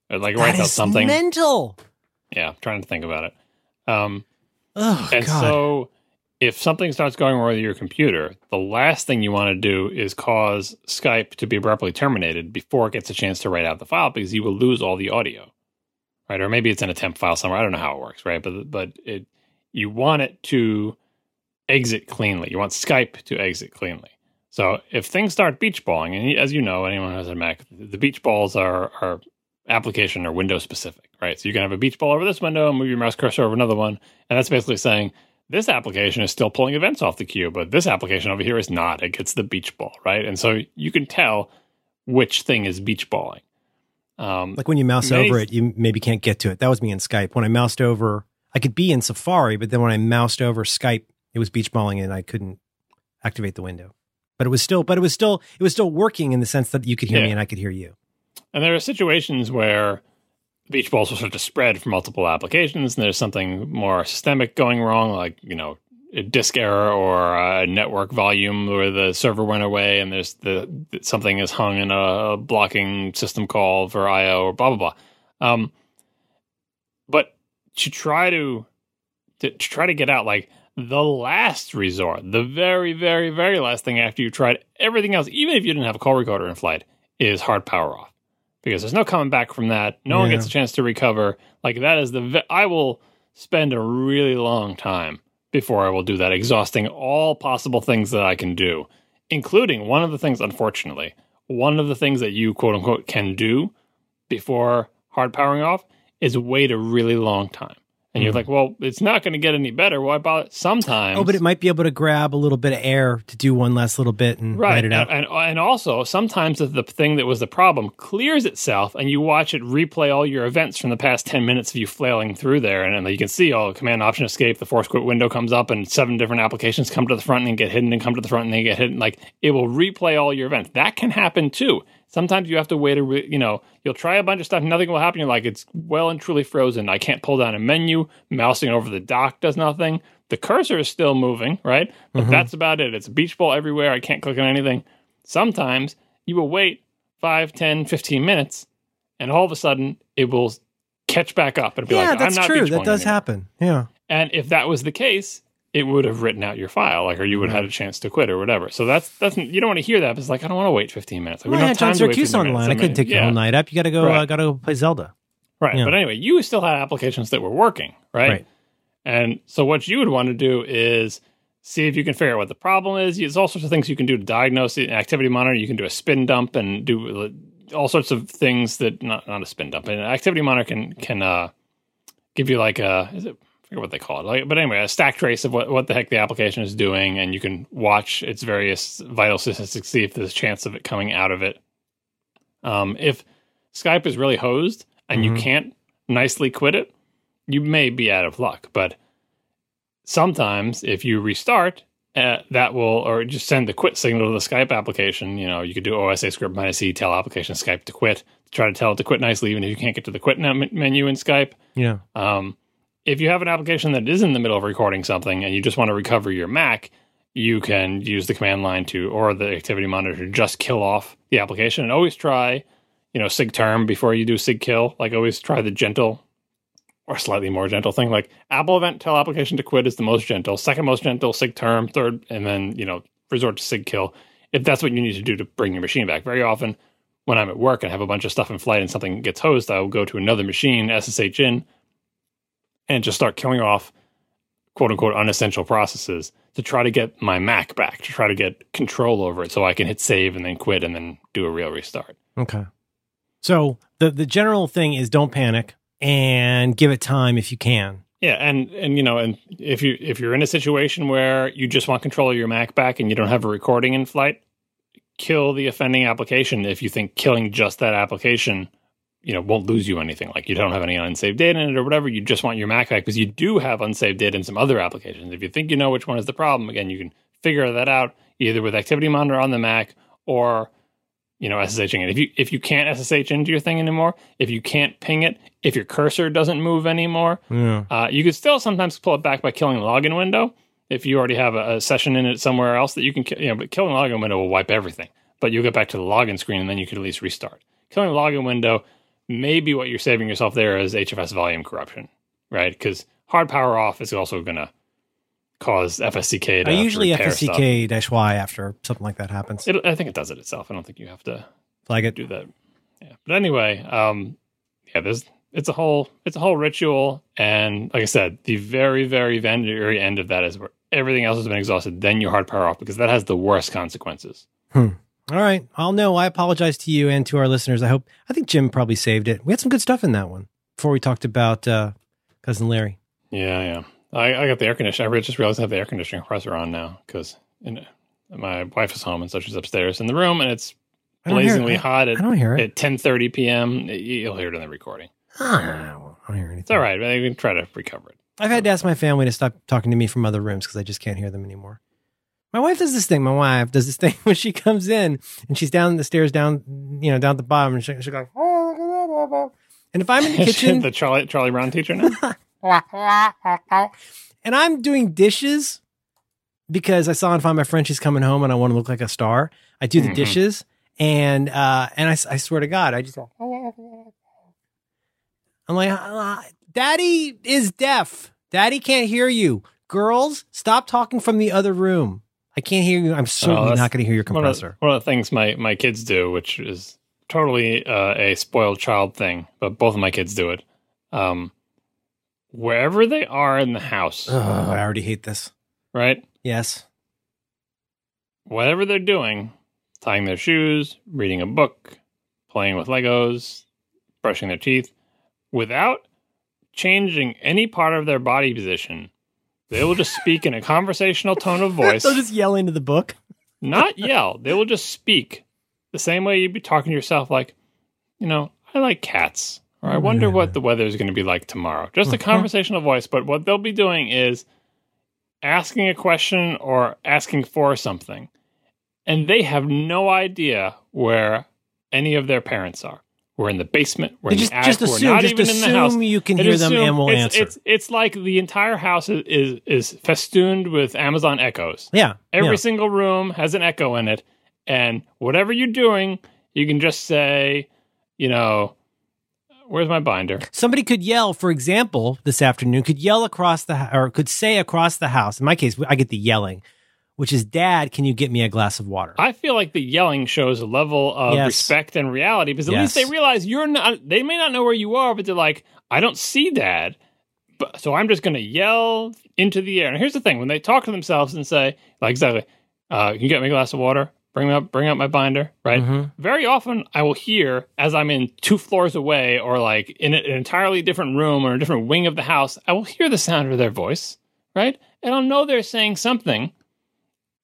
It like writes That out something. mental. yeah, I'm trying to think about it. Um, Oh, and God. so, if something starts going wrong with your computer, the last thing you want to do is cause Skype to be abruptly terminated before it gets a chance to write out the file because you will lose all the audio, right? Or maybe it's in a temp file somewhere. I don't know how it works, right? But but it you want it to exit cleanly. You want Skype to exit cleanly. So if things start beach balling, and as you know, anyone who has a Mac, the beach balls are are application or window specific, right? So you can have a beach ball over this window and move your mouse cursor over another one, and that's basically saying this application is still pulling events off the queue, but this application over here is not. It gets the beach ball, right? And so you can tell which thing is beach balling. Um, Like when you mouse Many- over it, you maybe can't get to it. That was me in Skype. When I moused over, I could be in Safari, but then when I moused over Skype, it was beach balling and I couldn't activate the window. But it was still, but it was still, it was still working in the sense that you could hear me and I could hear you. And there are situations where beach balls will start to spread for multiple applications, and there's something more systemic going wrong, like you know a disk error or a network volume where the server went away, and there's the something is hung in a blocking system call for I/O or blah blah blah. Um, but to try to, to to try to get out like the last resort, the very very very last thing after you tried everything else, even if you didn't have a call recorder in flight, is hard power off because there's no coming back from that. No one gets a chance to recover. Like that is the ve- I will spend a really long time before I will do that, exhausting all possible things that I can do, including one of the things. Unfortunately, one of the things that you quote unquote can do before hard powering off is wait a really long time. And you're Mhm. like, well, it's not going to get any better. Why bother? Sometimes. Oh, but it might be able to grab a little bit of air to do one last little bit and right write it out. And, and and also sometimes the thing that was the problem clears itself and you watch it replay all your events from the past 10 minutes of you flailing through there and, then you can see all command option escape the force quit window comes up and seven different applications come to the front and get hidden and come to the front and they get hidden like it will replay all your events that can happen too sometimes you have to wait a re- you know you'll try a bunch of stuff nothing will happen you're like it's well and truly frozen i can't pull down a menu mousing over the dock does nothing the cursor is still moving right but Mhm. that's about it it's a beach ball everywhere i can't click on anything sometimes you will wait 5 10 15 minutes and all of a sudden it will catch back up and it'll be yeah, like that's i'm not true. That does anymore. happen. Yeah. and if that was the case it would have written out your file like or you would have had a chance to quit or whatever so that's that's you don't want to hear that but it's like i don't want to wait 15 minutes like, we Well, don't I have had John time to wait 15 on the minutes. line. I mean, couldn't take the yeah. whole night up. You got to go. Right. Uh, got to go play Zelda. Right. Yeah. But anyway, you still had applications that were working, right? Right. And so what you would want to do is see if you can figure out what the problem is. There's all sorts of things you can do to diagnose it. An activity monitor, you can do a spin dump and do uh, all sorts of things that not not a spin dump. An activity monitor can can uh, give you like a is it forget what they call it. Like, but anyway, a stack trace of what, what the heck the application is doing, and you can watch its various vital statistics, see if there's a chance of it coming out of it. Um, if Skype is really hosed and Mhm. you can't nicely quit it, you may be out of luck. But sometimes if you restart, uh, that will, or just send the quit signal to the Skype application. You know, you could do OSA script minus E, tell application Skype to quit, try to tell it to quit nicely, even if you can't get to the quit menu in Skype. Yeah. Um, if you have an application that is in the middle of recording something and you just want to recover your Mac, you can use the command line to or the activity monitor to just kill off the application and always try, you know, sig term before you do sig kill. Like always try the gentle or slightly more gentle thing. Like Apple event tell application to quit is the most gentle, second most gentle sig term, third, and then you know resort to sig kill if that's what you need to do to bring your machine back. Very often, when I'm at work and have a bunch of stuff in flight and something gets hosed, I will go to another machine, SSH in, and just start killing off quote unquote unessential processes to try to get my Mac back, to try to get control over it so I can hit save and then quit and then do a real restart. Okay. So the the general thing is don't panic and give it time if you can. Yeah, and and you know, and if you if you're in a situation where you just want control of your Mac back and you don't have a recording in flight, kill the offending application if you think killing just that application you know won't lose you anything. Like you don't have any unsaved data in it or whatever. You just want your mac back because you do have unsaved data in some other applications. If you think you know which one is the problem again you can figure that out either with activity monitor on the mac or you know sshing it. If you if you can't ssh into your thing anymore if you can't ping it if your cursor doesn't move anymore Yeah. uh, you could still sometimes pull it back by killing the login window if you already have a, a session in it somewhere else that you can you know but killing the login window will wipe everything but you'll get back to the login screen and then you can at least restart. Killing the login window maybe what you're saving yourself there is HFS volume corruption, right? Because hard power off is also going to cause FSCK to I usually. FSCK dash Y after something like that happens. It, I think it does it itself. I don't think you have to Flag it. do that. Yeah, but anyway, um, yeah, there's it's a whole it's a whole ritual, and like I said, the very very very end of that is where everything else has been exhausted. Then you hard power off because that has the worst consequences. All right. I'll know. I apologize to you and to our listeners. I hope, I think Jim probably saved it. We had some good stuff in that one before we talked about uh, Cousin Larry. Yeah, yeah. I, I got the air conditioner. I just realized I have the air conditioning compressor on now because my wife is home and so she's upstairs in the room and it's I it. blazingly I- hot I at, don't hear it. at 10.30 p.m. You'll hear it in the recording. Ah, I don't hear anything. It's all right. I can try to recover it. I've had to ask my family to stop talking to me from other rooms because I just can't hear them anymore. My wife does this thing. My wife does this thing <laughs> when she comes in and she's down the stairs, down you know, down at the bottom, and she, she goes, "Oh, and if I'm in the <laughs> kitchen the Charlie, Charlie Brown teacher now? <laughs> and I'm doing dishes because I saw and find my friend she's coming home and I want to look like a star. I do the Mhm. dishes and uh and I swear to God, I just go. I'm like, "Ah, Daddy is deaf. Daddy can't hear you. Girls, stop talking from the other room. I can't hear you. I'm certainly Oh, not going to hear your one, of, compressor. one of the things my, my kids do, which is totally uh, a spoiled child thing, but both of my kids do it. Um, wherever they are in the house, Ugh, I already hate this. right? Yes. whatever they're doing, tying their shoes, reading a book, playing with Legos, brushing their teeth, without changing any part of their body position, they will just speak in a conversational tone of voice, They'll just yell into the book. not yell. They will just speak the same way you'd be talking to yourself, like, you know, I like cats, or I wonder what the weather is going to be like tomorrow. Just a conversational voice, but what they'll be doing is asking a question or asking for something, and they have no idea where any of their parents are. We're in the basement. We're They in just the attic. just we're assume not just even in the house. you can hear just them and will it's, answer. It's it's like the entire house is is, is festooned with Amazon echoes. yeah. Every yeah. single room has an echo in it, and whatever you're doing, you can just say, you know, where's my binder? somebody could yell, for example, this afternoon, could yell across the or could say across the house. In my case, I get the yelling, which is, "Dad, can you get me a glass of water?" I feel like the yelling shows a level of Yes. respect and reality because at Yes. least they realize you're not. They may not know where you are, but they're like, I don't see dad, but so I'm just going to yell into the air. And here's the thing: when they talk to themselves and say, like exactly, uh, can you get me a glass of water? Bring me up, bring up my binder, right? Mhm. Very often, I will hear as I'm in two floors away, or like in an entirely different room or a different wing of the house. I will hear the sound of their voice, right? And I'll know they're saying something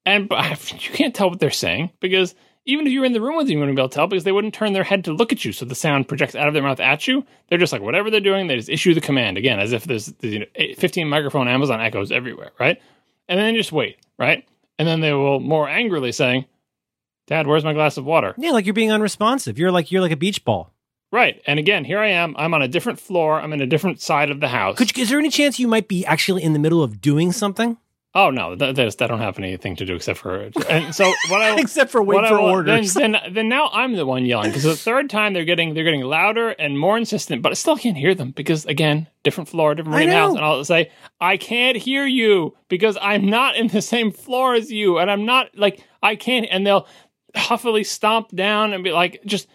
and <laughs> you can't tell what they're saying because even if you were in the room with them, you wouldn't be able to tell because they wouldn't turn their head to look at you. So the sound projects out of their mouth at you. They're just like, whatever they're doing, they just issue the command again, as if there's, there's you know, 15 microphone Amazon echoes everywhere, right? And then just wait, right? And then they will more angrily saying, Dad, where's my glass of water? Yeah, like you're being unresponsive. You're like you're like a beach ball. Right. And again, here I am. I'm on a different floor. I'm in a different side of the house. Could you, is there any chance you might be actually in the middle of doing something? Oh no, that, that, that don't have anything to do except for. And so what I <laughs> Except for wait what for I, orders. Then, then then now I'm the one yelling because the third time they're getting they're getting louder and more insistent, but I still can't hear them because again, different floor, different room house, and I'll say I can't hear you because I'm not in the same floor as you, and I'm not like I can't, and they'll huffily stomp down and be like just.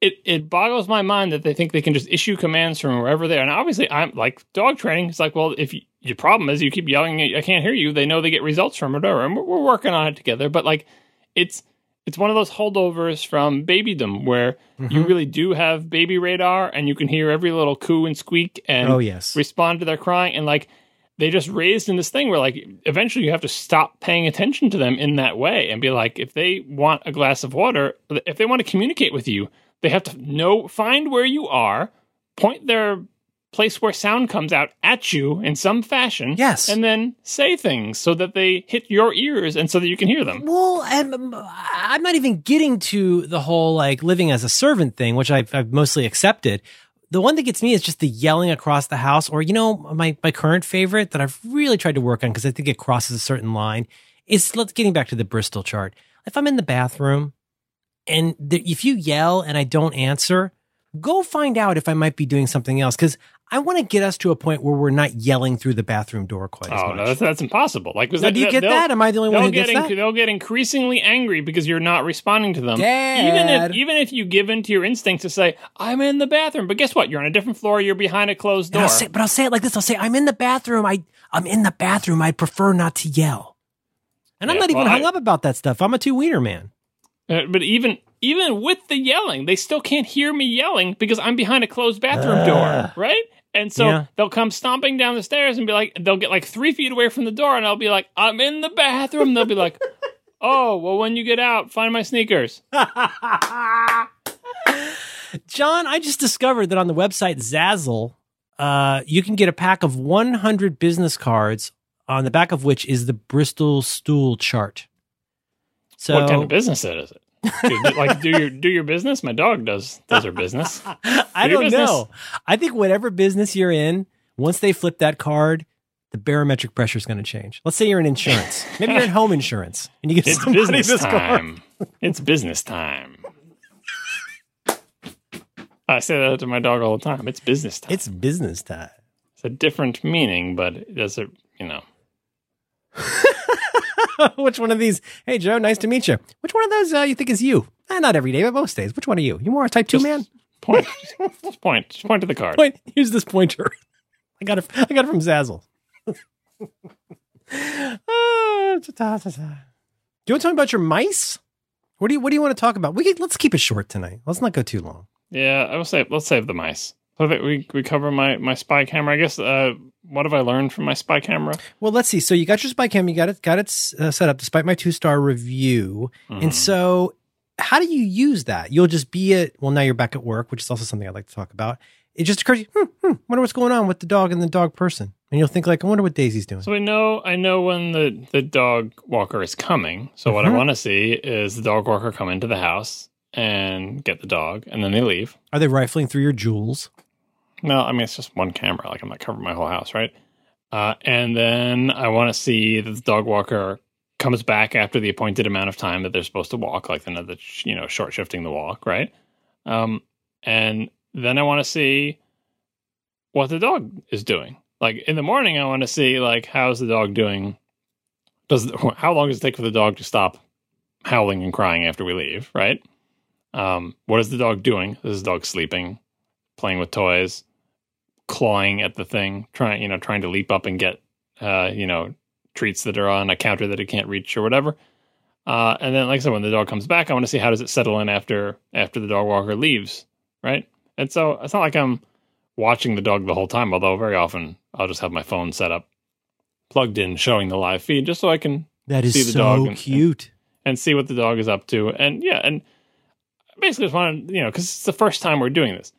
It, it boggles my mind that they think they can just issue commands from wherever they are. And obviously, I'm like dog training. It's like, well, if you, your problem is you keep yelling, I can't hear you. They know they get results from it, or and we're, we're working on it together. But like, it's it's one of those holdovers from babydom where Mm-hmm. you really do have baby radar and you can hear every little coo and squeak and Oh, yes. respond to their crying and like they just raised in this thing where like eventually you have to stop paying attention to them in that way and be like if they want a glass of water if they want to communicate with you they have to know find where you are point their place where sound comes out at you in some fashion Yes. and then say things so that they hit your ears and so that you can hear them Well, and um, I'm not even getting to the whole like living as a servant thing, which I've, I've mostly accepted. The one that gets me is just the yelling across the house, or you know, my my current favorite that I've really tried to work on because I think it crosses a certain line. Is let's getting back to the Bristol chart. If I'm in the bathroom and the, if you yell and I don't answer, go find out if I might be doing something else because I want to get us to a point where we're not yelling through the bathroom door quite as Oh no, that's, that's impossible. Like, was Now, that, do you get that? Am I the only one who get gets that? they'll get increasingly angry because you're not responding to them. Dad. Even if even if you give in to your instinct to say I'm in the bathroom, but guess what? You're on a different floor. You're behind a closed door. I'll say, but I'll say it like this. I'll say, I'm in the bathroom. I, I'm in the bathroom. I'd prefer not to yell. And I'm Yeah, not even well, hung I- up about that stuff. I'm a two wiener man. Uh, but even even with the yelling, they still can't hear me yelling because I'm behind a closed bathroom door, right? And so Yeah. they'll come stomping down the stairs and be like, they'll get like three feet away from the door, and I'll be like, I'm in the bathroom. They'll be like, <laughs> Oh, well, when you get out, find my sneakers. <laughs> John, I just discovered that on the website Zazzle, uh, you can get a pack of 100 business cards on the back of which is the Bristol stool chart. So what kind of business is it? Like do your do your business? My dog does does her business. <laughs> I Do your don't business. know. I think whatever business you're in, once they flip that card, the barometric pressure is going to change. Let's say you're in insurance. Maybe you're in home insurance, and you get It's somebody business this card. time. It's business time. I say that to my dog all the time. It's business time. It's business time. It's a different meaning, but it does it, you know. <laughs> <laughs> Which one of these? Hey, Joe, nice to meet you. Which one of those uh, you think is you? Eh, not every day, but most days. Which one are you? You more a type two Just man? Point. just point. Just point to the card. Point. Here's this pointer. <laughs> I got it. I got it from Zazzle. <laughs> Ta-ta, ta-ta. Do you want to talk about your mice? What do you What do you want to talk about? We can, let's keep it short tonight. Let's not go too long. Yeah, I will say let's save the mice. If we we cover my my spy camera? I guess. Uh, what have I learned from my spy camera? Well, let's see. So you got your spy cam. You got it. Got it uh, set up despite my two star review. Mhm. And so, how do you use that? You'll just be at, well, now you're back at work, which is also something I'd like to talk about. It just occurs to you, hmm, hmm, wonder what's going on with the dog and the dog person. And you'll think, like, I wonder what Daisy's doing. So I know I know when the the dog walker is coming. So what I Mhm. want to see is the dog walker come into the house and get the dog, and then they leave. Are they rifling through your jewels? No, I mean it's just one camera. Like I'm not covering my whole house, right? Uh, and then I want to see that the dog walker comes back after the appointed amount of time that they're supposed to walk, like another you know short shifting the walk, right? Um, and then I want to see what the dog is doing. Like in the morning, I want to see like how's the dog doing. Does <laughs> how long does it take for the dog to stop howling and crying after we leave? Right? Um, what is the dog doing? Is the dog sleeping, playing with toys, clawing at the thing, trying you know trying to leap up and get uh, you know treats that are on a counter that it can't reach or whatever. Uh, and then, like I said, when the dog comes back, I want to see how does it settle in after after the dog walker leaves, right? And so it's not like I'm watching the dog the whole time. Although very often I'll just have my phone set up, plugged in, showing the live feed, just so I can That is See the so dog and- cute. and see what the dog is up to. And yeah, and basically just wanted, you know, because it's the first time we're doing this.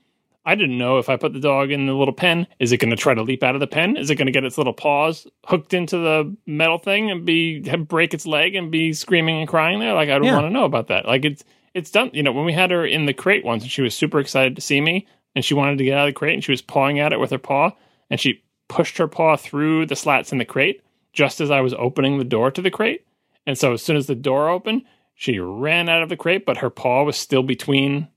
I didn't know if I put the dog in the little pen, is it going to try to leap out of the pen? Is it going to get its little paws hooked into the metal thing and be break its leg and be screaming and crying there? Like I don't Yeah. want to know about that. Like it's it's done. You know, when we had her in the crate once, and she was super excited to see me, and she wanted to get out of the crate, and she was pawing at it with her paw, and she pushed her paw through the slats in the crate, just as I was opening the door to the crate. And so as soon as the door opened, she ran out of the crate, but her paw was still between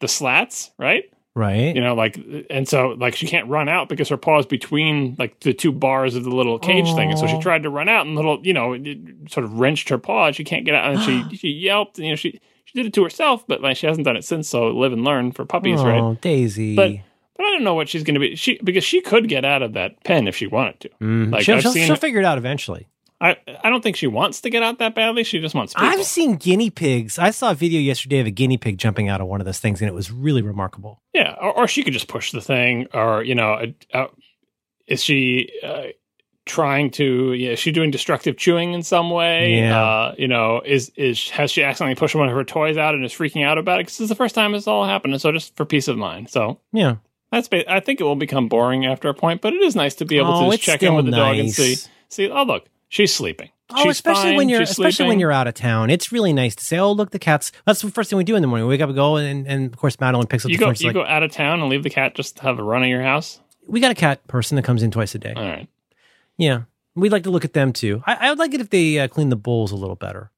the slats, right? Right. You know, like, and so like she can't run out because her paw is between like the two bars of the little cage thing. And so she tried to run out and little, you know, it sort of wrenched her paw. and She can't get out, and she <gasps> she yelped. And, you know, she she did it to herself, but like she hasn't done it since. So live and learn for puppies, oh, right? Daisy. But but I don't know what she's going to be. She because she could get out of that pen if she wanted to. Mhm. like, she'll, I've she'll, seen she'll figure it out eventually. I I don't think she wants to get out that badly. She just wants people. I've seen guinea pigs. I saw a video yesterday of a guinea pig jumping out of one of those things, and it was really remarkable. Yeah, or, or she could just push the thing, or you know, uh, uh, is she uh, trying to? Yeah, is she doing destructive chewing in some way? Yeah. Uh, you know, is is has she accidentally pushed one of her toys out and is freaking out about it? Because this is the first time this all happened, and so just for peace of mind. So Yeah. that's. Ba- I think it will become boring after a point, but it is nice to be able Oh, to just check in with the dog and see. See, oh look, she's sleeping. Oh, she's especially fine, when you're especially when you're out of town. It's really nice to say, "Oh, look, the cat's." That's the first thing we do in the morning. We wake up and go, and, and of course, Madeline picks up You the go, phone. You like, go out of town and leave the cat just to have a run at your house. "We got a cat person that comes in twice a day." All right. Yeah, we'd like to look at them too. I, I would like it if they uh, clean the bowls a little better.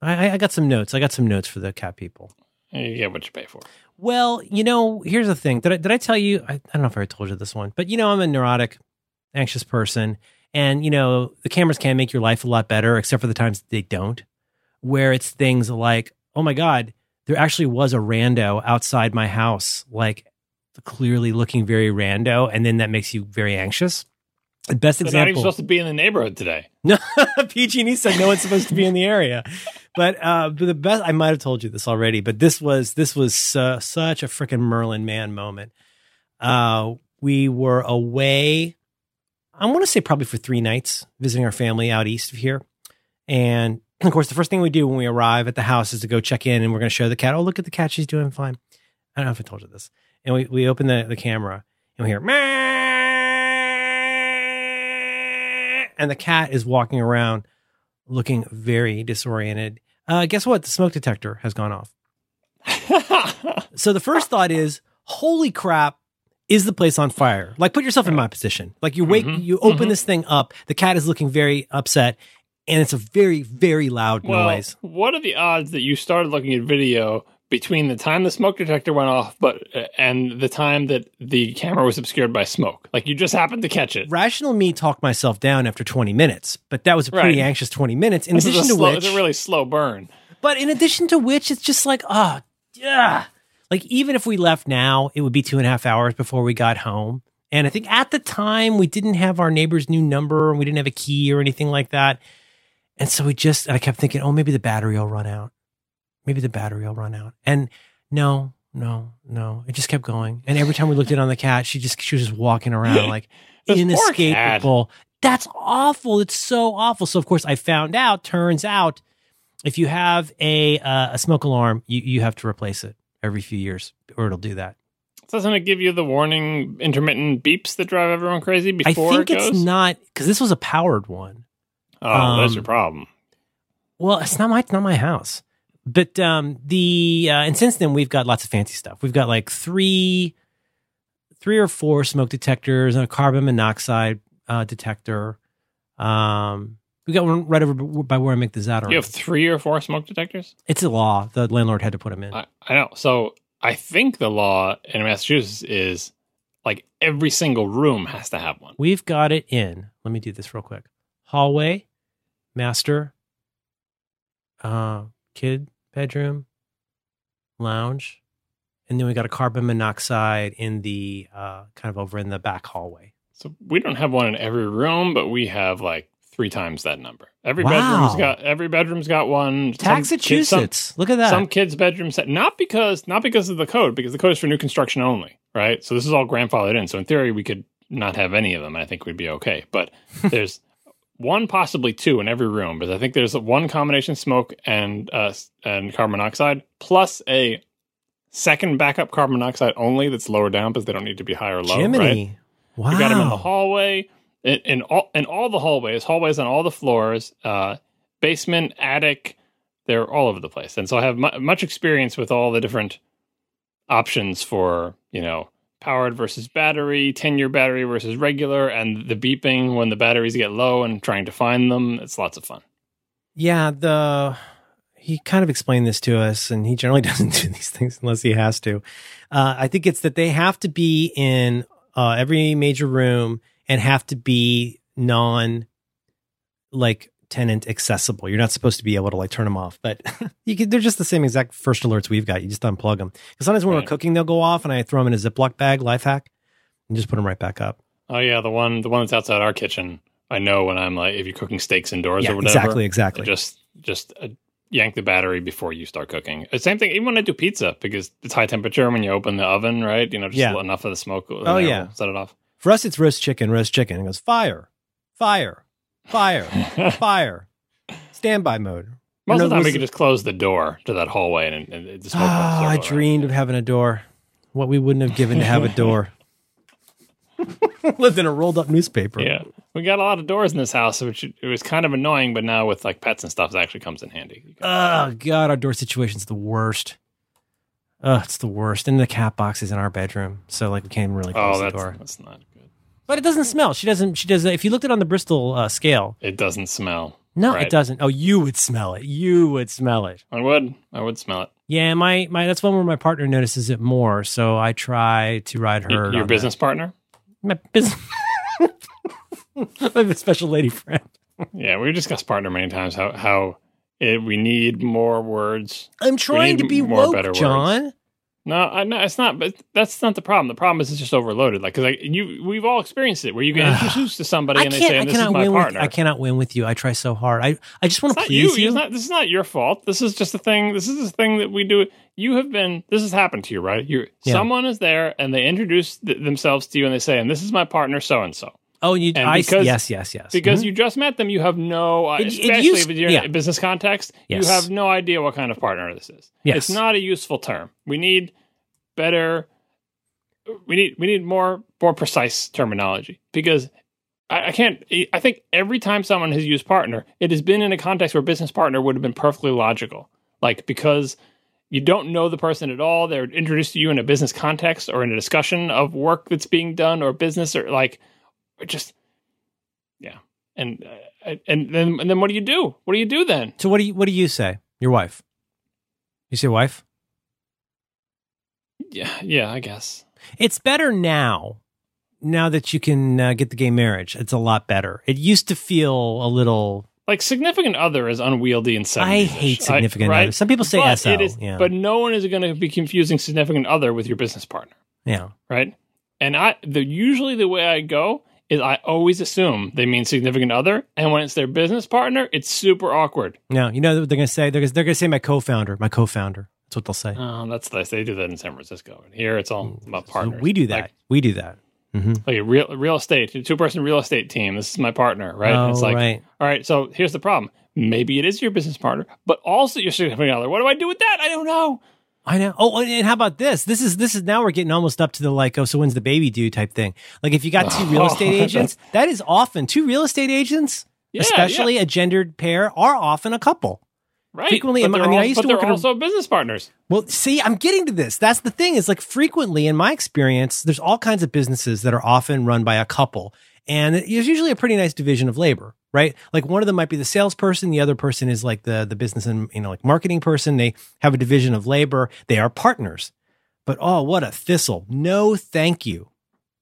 I, I- I got some notes. I got some notes for the cat people. You get what you pay for. Well, you know, here's the thing. Did I, did I tell you? I, I don't know if I told you this one, but you know, I'm a neurotic, anxious person. And, you know, the cameras can make your life a lot better, except for the times they don't, where it's things like, oh my God, there actually was a rando outside my house, like clearly looking very rando. And then that makes you very anxious. The best They're not even supposed to be in the neighborhood today. <laughs> No, PG&E said no one's supposed to be in the area. But uh, but the best I might have told you this already, but this was this was uh, such a freaking Merlin Mann moment. Uh, we were away. I want to say probably for three nights, visiting our family out east of here, and of course, the first thing we do when we arrive at the house is to go check in, and we're going to show the cat. Oh, look at the cat; she's doing fine. I don't know if I told you this. And we we open the the camera and we hear meow, and the cat is walking around looking very disoriented. Uh, guess what? The smoke detector has gone off. <laughs> So the first thought is, holy crap, is the place on fire? Like, put yourself in my position. Like, you wake, Mhm. you open Mhm. this thing up, the cat is looking very upset, and it's a very, very loud well, noise. what are the odds that you started looking at video between the time the smoke detector went off, but uh, and the time that the camera was obscured by smoke? Like you just happened to catch it. Rational me talked myself down after 20 minutes, but that was a pretty Right. anxious 20 minutes. In This is addition to slow, which, it's a really slow burn. But in addition to which, it's just like, oh, yeah. Like, even if we left now, it would be two and a half hours before we got home. And I think at the time, we didn't have our neighbor's new number and we didn't have a key or anything like that. And so we just, I kept thinking, oh, maybe the battery will run out. Maybe the battery will run out. And no, no, no. It just kept going. And every time we looked in on the cat, she just, she was just walking around <laughs> like inescapable. That's awful. It's so awful. So of course I found out, turns out if you have a uh, a smoke alarm, you, you have to replace it every few years or it'll do that. Doesn't it give you the warning intermittent beeps that drive everyone crazy I before think it goes? it's not because this was a powered one. oh, that's um, your problem. Well, it's not my it's not my house. But um the uh and since then we've got lots of fancy stuff. We've got like three three or four smoke detectors and a carbon monoxide uh detector. Um we got one right over by where I make the Zatarain's. You have three or four smoke detectors. It's a law. The landlord had to put them in. I, I know. So I think the law in Massachusetts is like every single room has to have one. We've got it in. Let me do this real quick. Hallway, master, uh, kid bedroom, lounge, and then we got a carbon monoxide in the uh, kind of over in the back hallway. So we don't have one in every room, but we have like three times that number. Every Wow. bedroom's got every bedroom's got one. Some kids- some- Massachusetts. Look at that. Some kids' bedrooms set not because not because of the code, because the code is for new construction only, right? So this is all grandfathered in. So in theory, we could not have any of them. I think we'd be okay. But <laughs> there's one, possibly two in every room, because I think there's one combination smoke and uh, and carbon monoxide plus a second backup carbon monoxide only that's lower down because they don't need to be high or low. Right? Wow. We got them in the hallway, in, in all in all the hallways, hallways on all the floors, uh, basement, attic. They're all over the place, and so I have mu- much experience with all the different options for you know powered versus battery, 10 year battery versus regular, and the beeping when the batteries get low and trying to find them. It's lots of fun. Yeah, the he kind of explained this to us, and he generally <laughs> doesn't do these things unless he has to. Uh, I think it's that they have to be in uh, every major room and have to be non like tenant accessible. You're not supposed to be able to like turn them off, but <laughs> you can, they're just the same exact first alerts we've got. You just unplug them. Because sometimes when Right. we're cooking, they'll go off, and I throw them in a Ziploc bag, life hack, and just put them right back up. Oh, yeah. The one, the one that's outside our kitchen. I know when I'm like, if you're cooking steaks indoors Yeah, or whatever. exactly, exactly. Just, just uh, yank the battery before you start cooking. Uh, Same thing, even when I do pizza, because it's high temperature when you open the oven, right? You know, just Yeah. enough of the smoke. Oh, yeah. Set it off. For us, it's roast chicken, roast chicken. It goes fire, fire, fire, <laughs> fire. Standby mode. Most No, of the time, we can just close the door to that hallway and, and, and the smoke. will Ah, I dreamed of having a door. What we wouldn't have given to have a door. <laughs> <laughs> Lived in a rolled up newspaper. Yeah, we got a lot of doors in this house, which it was kind of annoying. But now with like pets and stuff, it actually comes in handy. Oh god, our door situation's the worst. Oh, it's the worst. And the cat box is in our bedroom, so like we can't really close oh, the door. that's not. But it doesn't smell. She doesn't. She does. If you looked at it on the Bristol uh, scale, It doesn't smell. no, Right. it doesn't. Oh, you would smell it. You would smell it. I would. I would smell it. Yeah, my my. That's one where my partner notices it more. So I try to ride Y- her. Your business partner? my business. <laughs> I have a special lady friend. Yeah, we've discussed partner many times. How how it, we need more words. I'm trying to be more woke, better words. No, I no, it's not. But that's not the problem. The problem is it's just overloaded. Like because like you, we've all experienced it where you get introduced to somebody and they say, I "This is cannot my win partner." with. I cannot win with you. I try so hard. I. I just want to not you. please you. Not, this is not your fault. This is just a thing. This is a thing that we do. You have been. This has happened to you, right? You. Yeah. Someone is there and they introduce th- themselves to you and they say, "And this is my partner, so and so." Oh, you. and I. because- yes. Yes. Yes. Because Mhm. you just met them, you have no. Uh, It- it especially used- if you're yeah. in a business context, Yes. you have no idea what kind of partner this is. Yes. It's not a useful term. We need better. We need we need more more precise terminology because I, I can't. I think every time someone has used partner, it has been in a context where business partner would have been perfectly logical. Like because you don't know the person at all, they're introduced to you in a business context or in a discussion of work that's being done or business or like or just yeah. And uh, and then and then what do you do? What do you do then? So what do you? What do you say? Your wife. You say wife. Yeah, yeah, I guess. It's better now. Now that you can uh, get the gay marriage, it's a lot better. It used to feel a little. Like significant other is unwieldy and 70s. I hate significant other. Some people say but SO. It is, yeah. But no one is going to be confusing significant other with your business partner, yeah. right? And I the usually the way I go is I always assume they mean significant other, and when it's their business partner, it's super awkward. No, you know what they're gonna say? They're gonna, they're gonna say my co-founder. My co-founder. That's what they'll say. Oh, that's nice. They do that in San Francisco. And here it's all about So partners. we do that. Like, we do that. hmm like a real real estate, a two person real estate team. This is my partner, right? Oh, it's like, right. all right. So here's the problem. Maybe it is your business partner, but also your significant other. What do I do with that? I don't know. I know. Oh, and how about this? This is this is now we're getting almost up to the like, oh, so when's the baby due type thing. Like if you got two real <laughs> estate agents, that is often two real estate agents, Yeah, especially a gendered pair, are often a couple. Right. Frequently, but I mean, I used to they're work at a- also business partners. Well, see, I'm getting to this. That's the thing is like frequently in my experience, there's all kinds of businesses that are often run by a couple. And there's usually a pretty nice division of labor, right? Like one of them might be the salesperson. The other person is like the, the business and, you know, like marketing person. They have a division of labor. They are partners. But oh, what a thistle. No, thank you,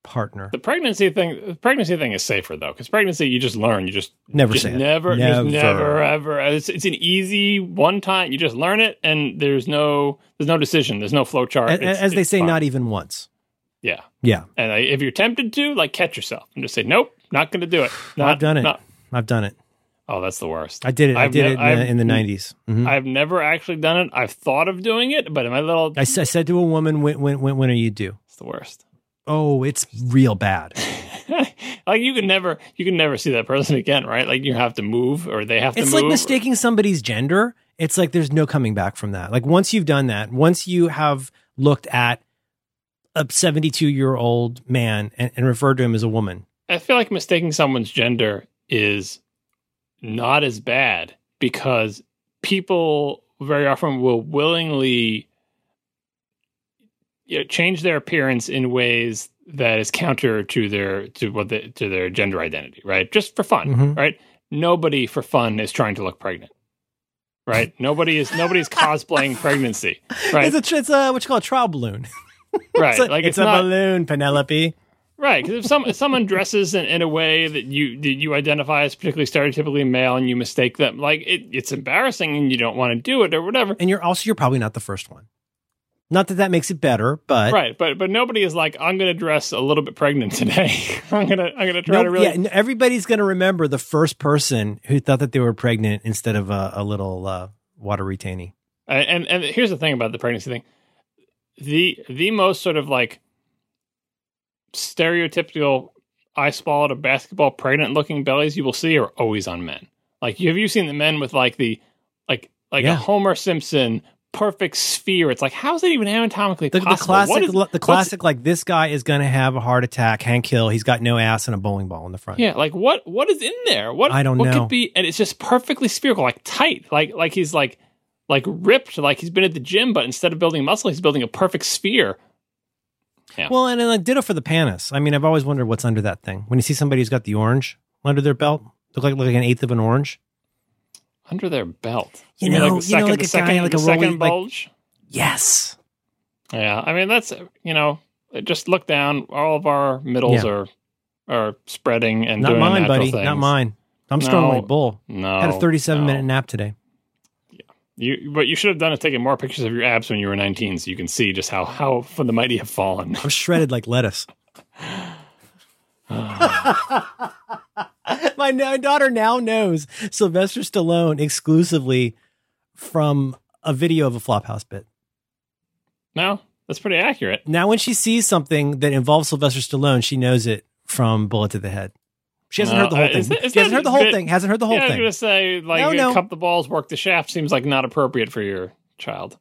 partner. The pregnancy thing, the pregnancy thing is safer though, because pregnancy you just learn. You just Never just say never, Never. just never, ever. It's, it's an easy one time. You just learn it, and there's no there's no decision. There's no flow chart. A- It's- As they say, fine. not even once. yeah. Yeah. And I, if you're tempted to, like, catch yourself and just say, "Nope, not going to do it." Not, I've done it. not- I've done it. oh, that's the worst. I did it. i I've did nev- it in, I've- the, in the 90s. Mhm. I've never actually done it. I've thought of doing it, but in my little, I, s- I said to a woman, when, when, when, when are you due? it's the worst. Oh, it's real bad. <laughs> like you can never, you can never see that person again, right? Like you have to move, or they have to It's like mistaking somebody's gender. It's like there's no coming back from that. Like once you've done that, once you have looked at a 72 year old man and, and referred to him as a woman, I feel like mistaking someone's gender is not as bad because people very often will willingly you know, change their appearance in ways that is counter to their to what the, to their gender identity, right? Just for fun, Mhm. right? Nobody for fun is trying to look pregnant, right? <laughs> Nobody is nobody's cosplaying pregnancy, right? It's a it's a what you call a trial balloon. <laughs> right? It's a, like it's it's, a not balloon, Penelope. Right because if some if someone dresses in, in a way that you that you identify as particularly stereotypically male and you mistake them, like it, it's embarrassing and you don't want to do it or whatever. And you're also you're probably not the first one. Not that that makes it better, but Right, but but nobody is like I'm going to dress a little bit pregnant today. <laughs> I'm gonna I'm gonna try No, to really yeah, everybody's going to remember the first person who thought that they were pregnant instead of a, a little uh, water retaining. Uh, and and here's the thing about the pregnancy thing the the most sort of like stereotypical I swallowed a basketball pregnant looking bellies you will see are always on men. Like have you seen the men with like the like like Yeah. a Homer Simpson perfect sphere? It's like how is it even anatomically The, the possible? What classic, is- the classic, like this guy is going to have a heart attack, Hank Hill. He's got no ass and a bowling ball in the front. Yeah, like what what is in there? What I don't what know. could be and it's just perfectly spherical, like tight. Like like he's like like ripped, like he's been at the gym, but instead of building muscle, he's building a perfect sphere. Well, and then like ditto for the pannus. I mean, I've always wondered what's under that thing. When you see somebody who's got the orange under their belt, look like look like an eighth of an orange. Under their belt. You mean know- the you know, like a second, guy, like a second rolling, like- bulge. Yes. Yeah, I mean that's you know, just look down. All of our middles Yeah. are are spreading and Not doing mine, buddy. Things. Not mine. I'm strong No. like bull. No, Had a 37 no. minute nap today. You, what you should have done is taken more pictures of your abs when you were 19, so you can see just how how from the mighty have fallen. I'm shredded like lettuce. <laughs> my, my daughter now knows Sylvester Stallone exclusively from a video of a Flophouse bit. No, that's pretty accurate. Now, when she sees something that involves Sylvester Stallone, she knows it from Bullet to the Head. She hasn't No, heard the whole uh, thing. that- she hasn't heard the whole bit- thing. Hasn't heard the whole yeah, I was gonna say like No, no. cup the balls, work the shaft seems like not appropriate for your child.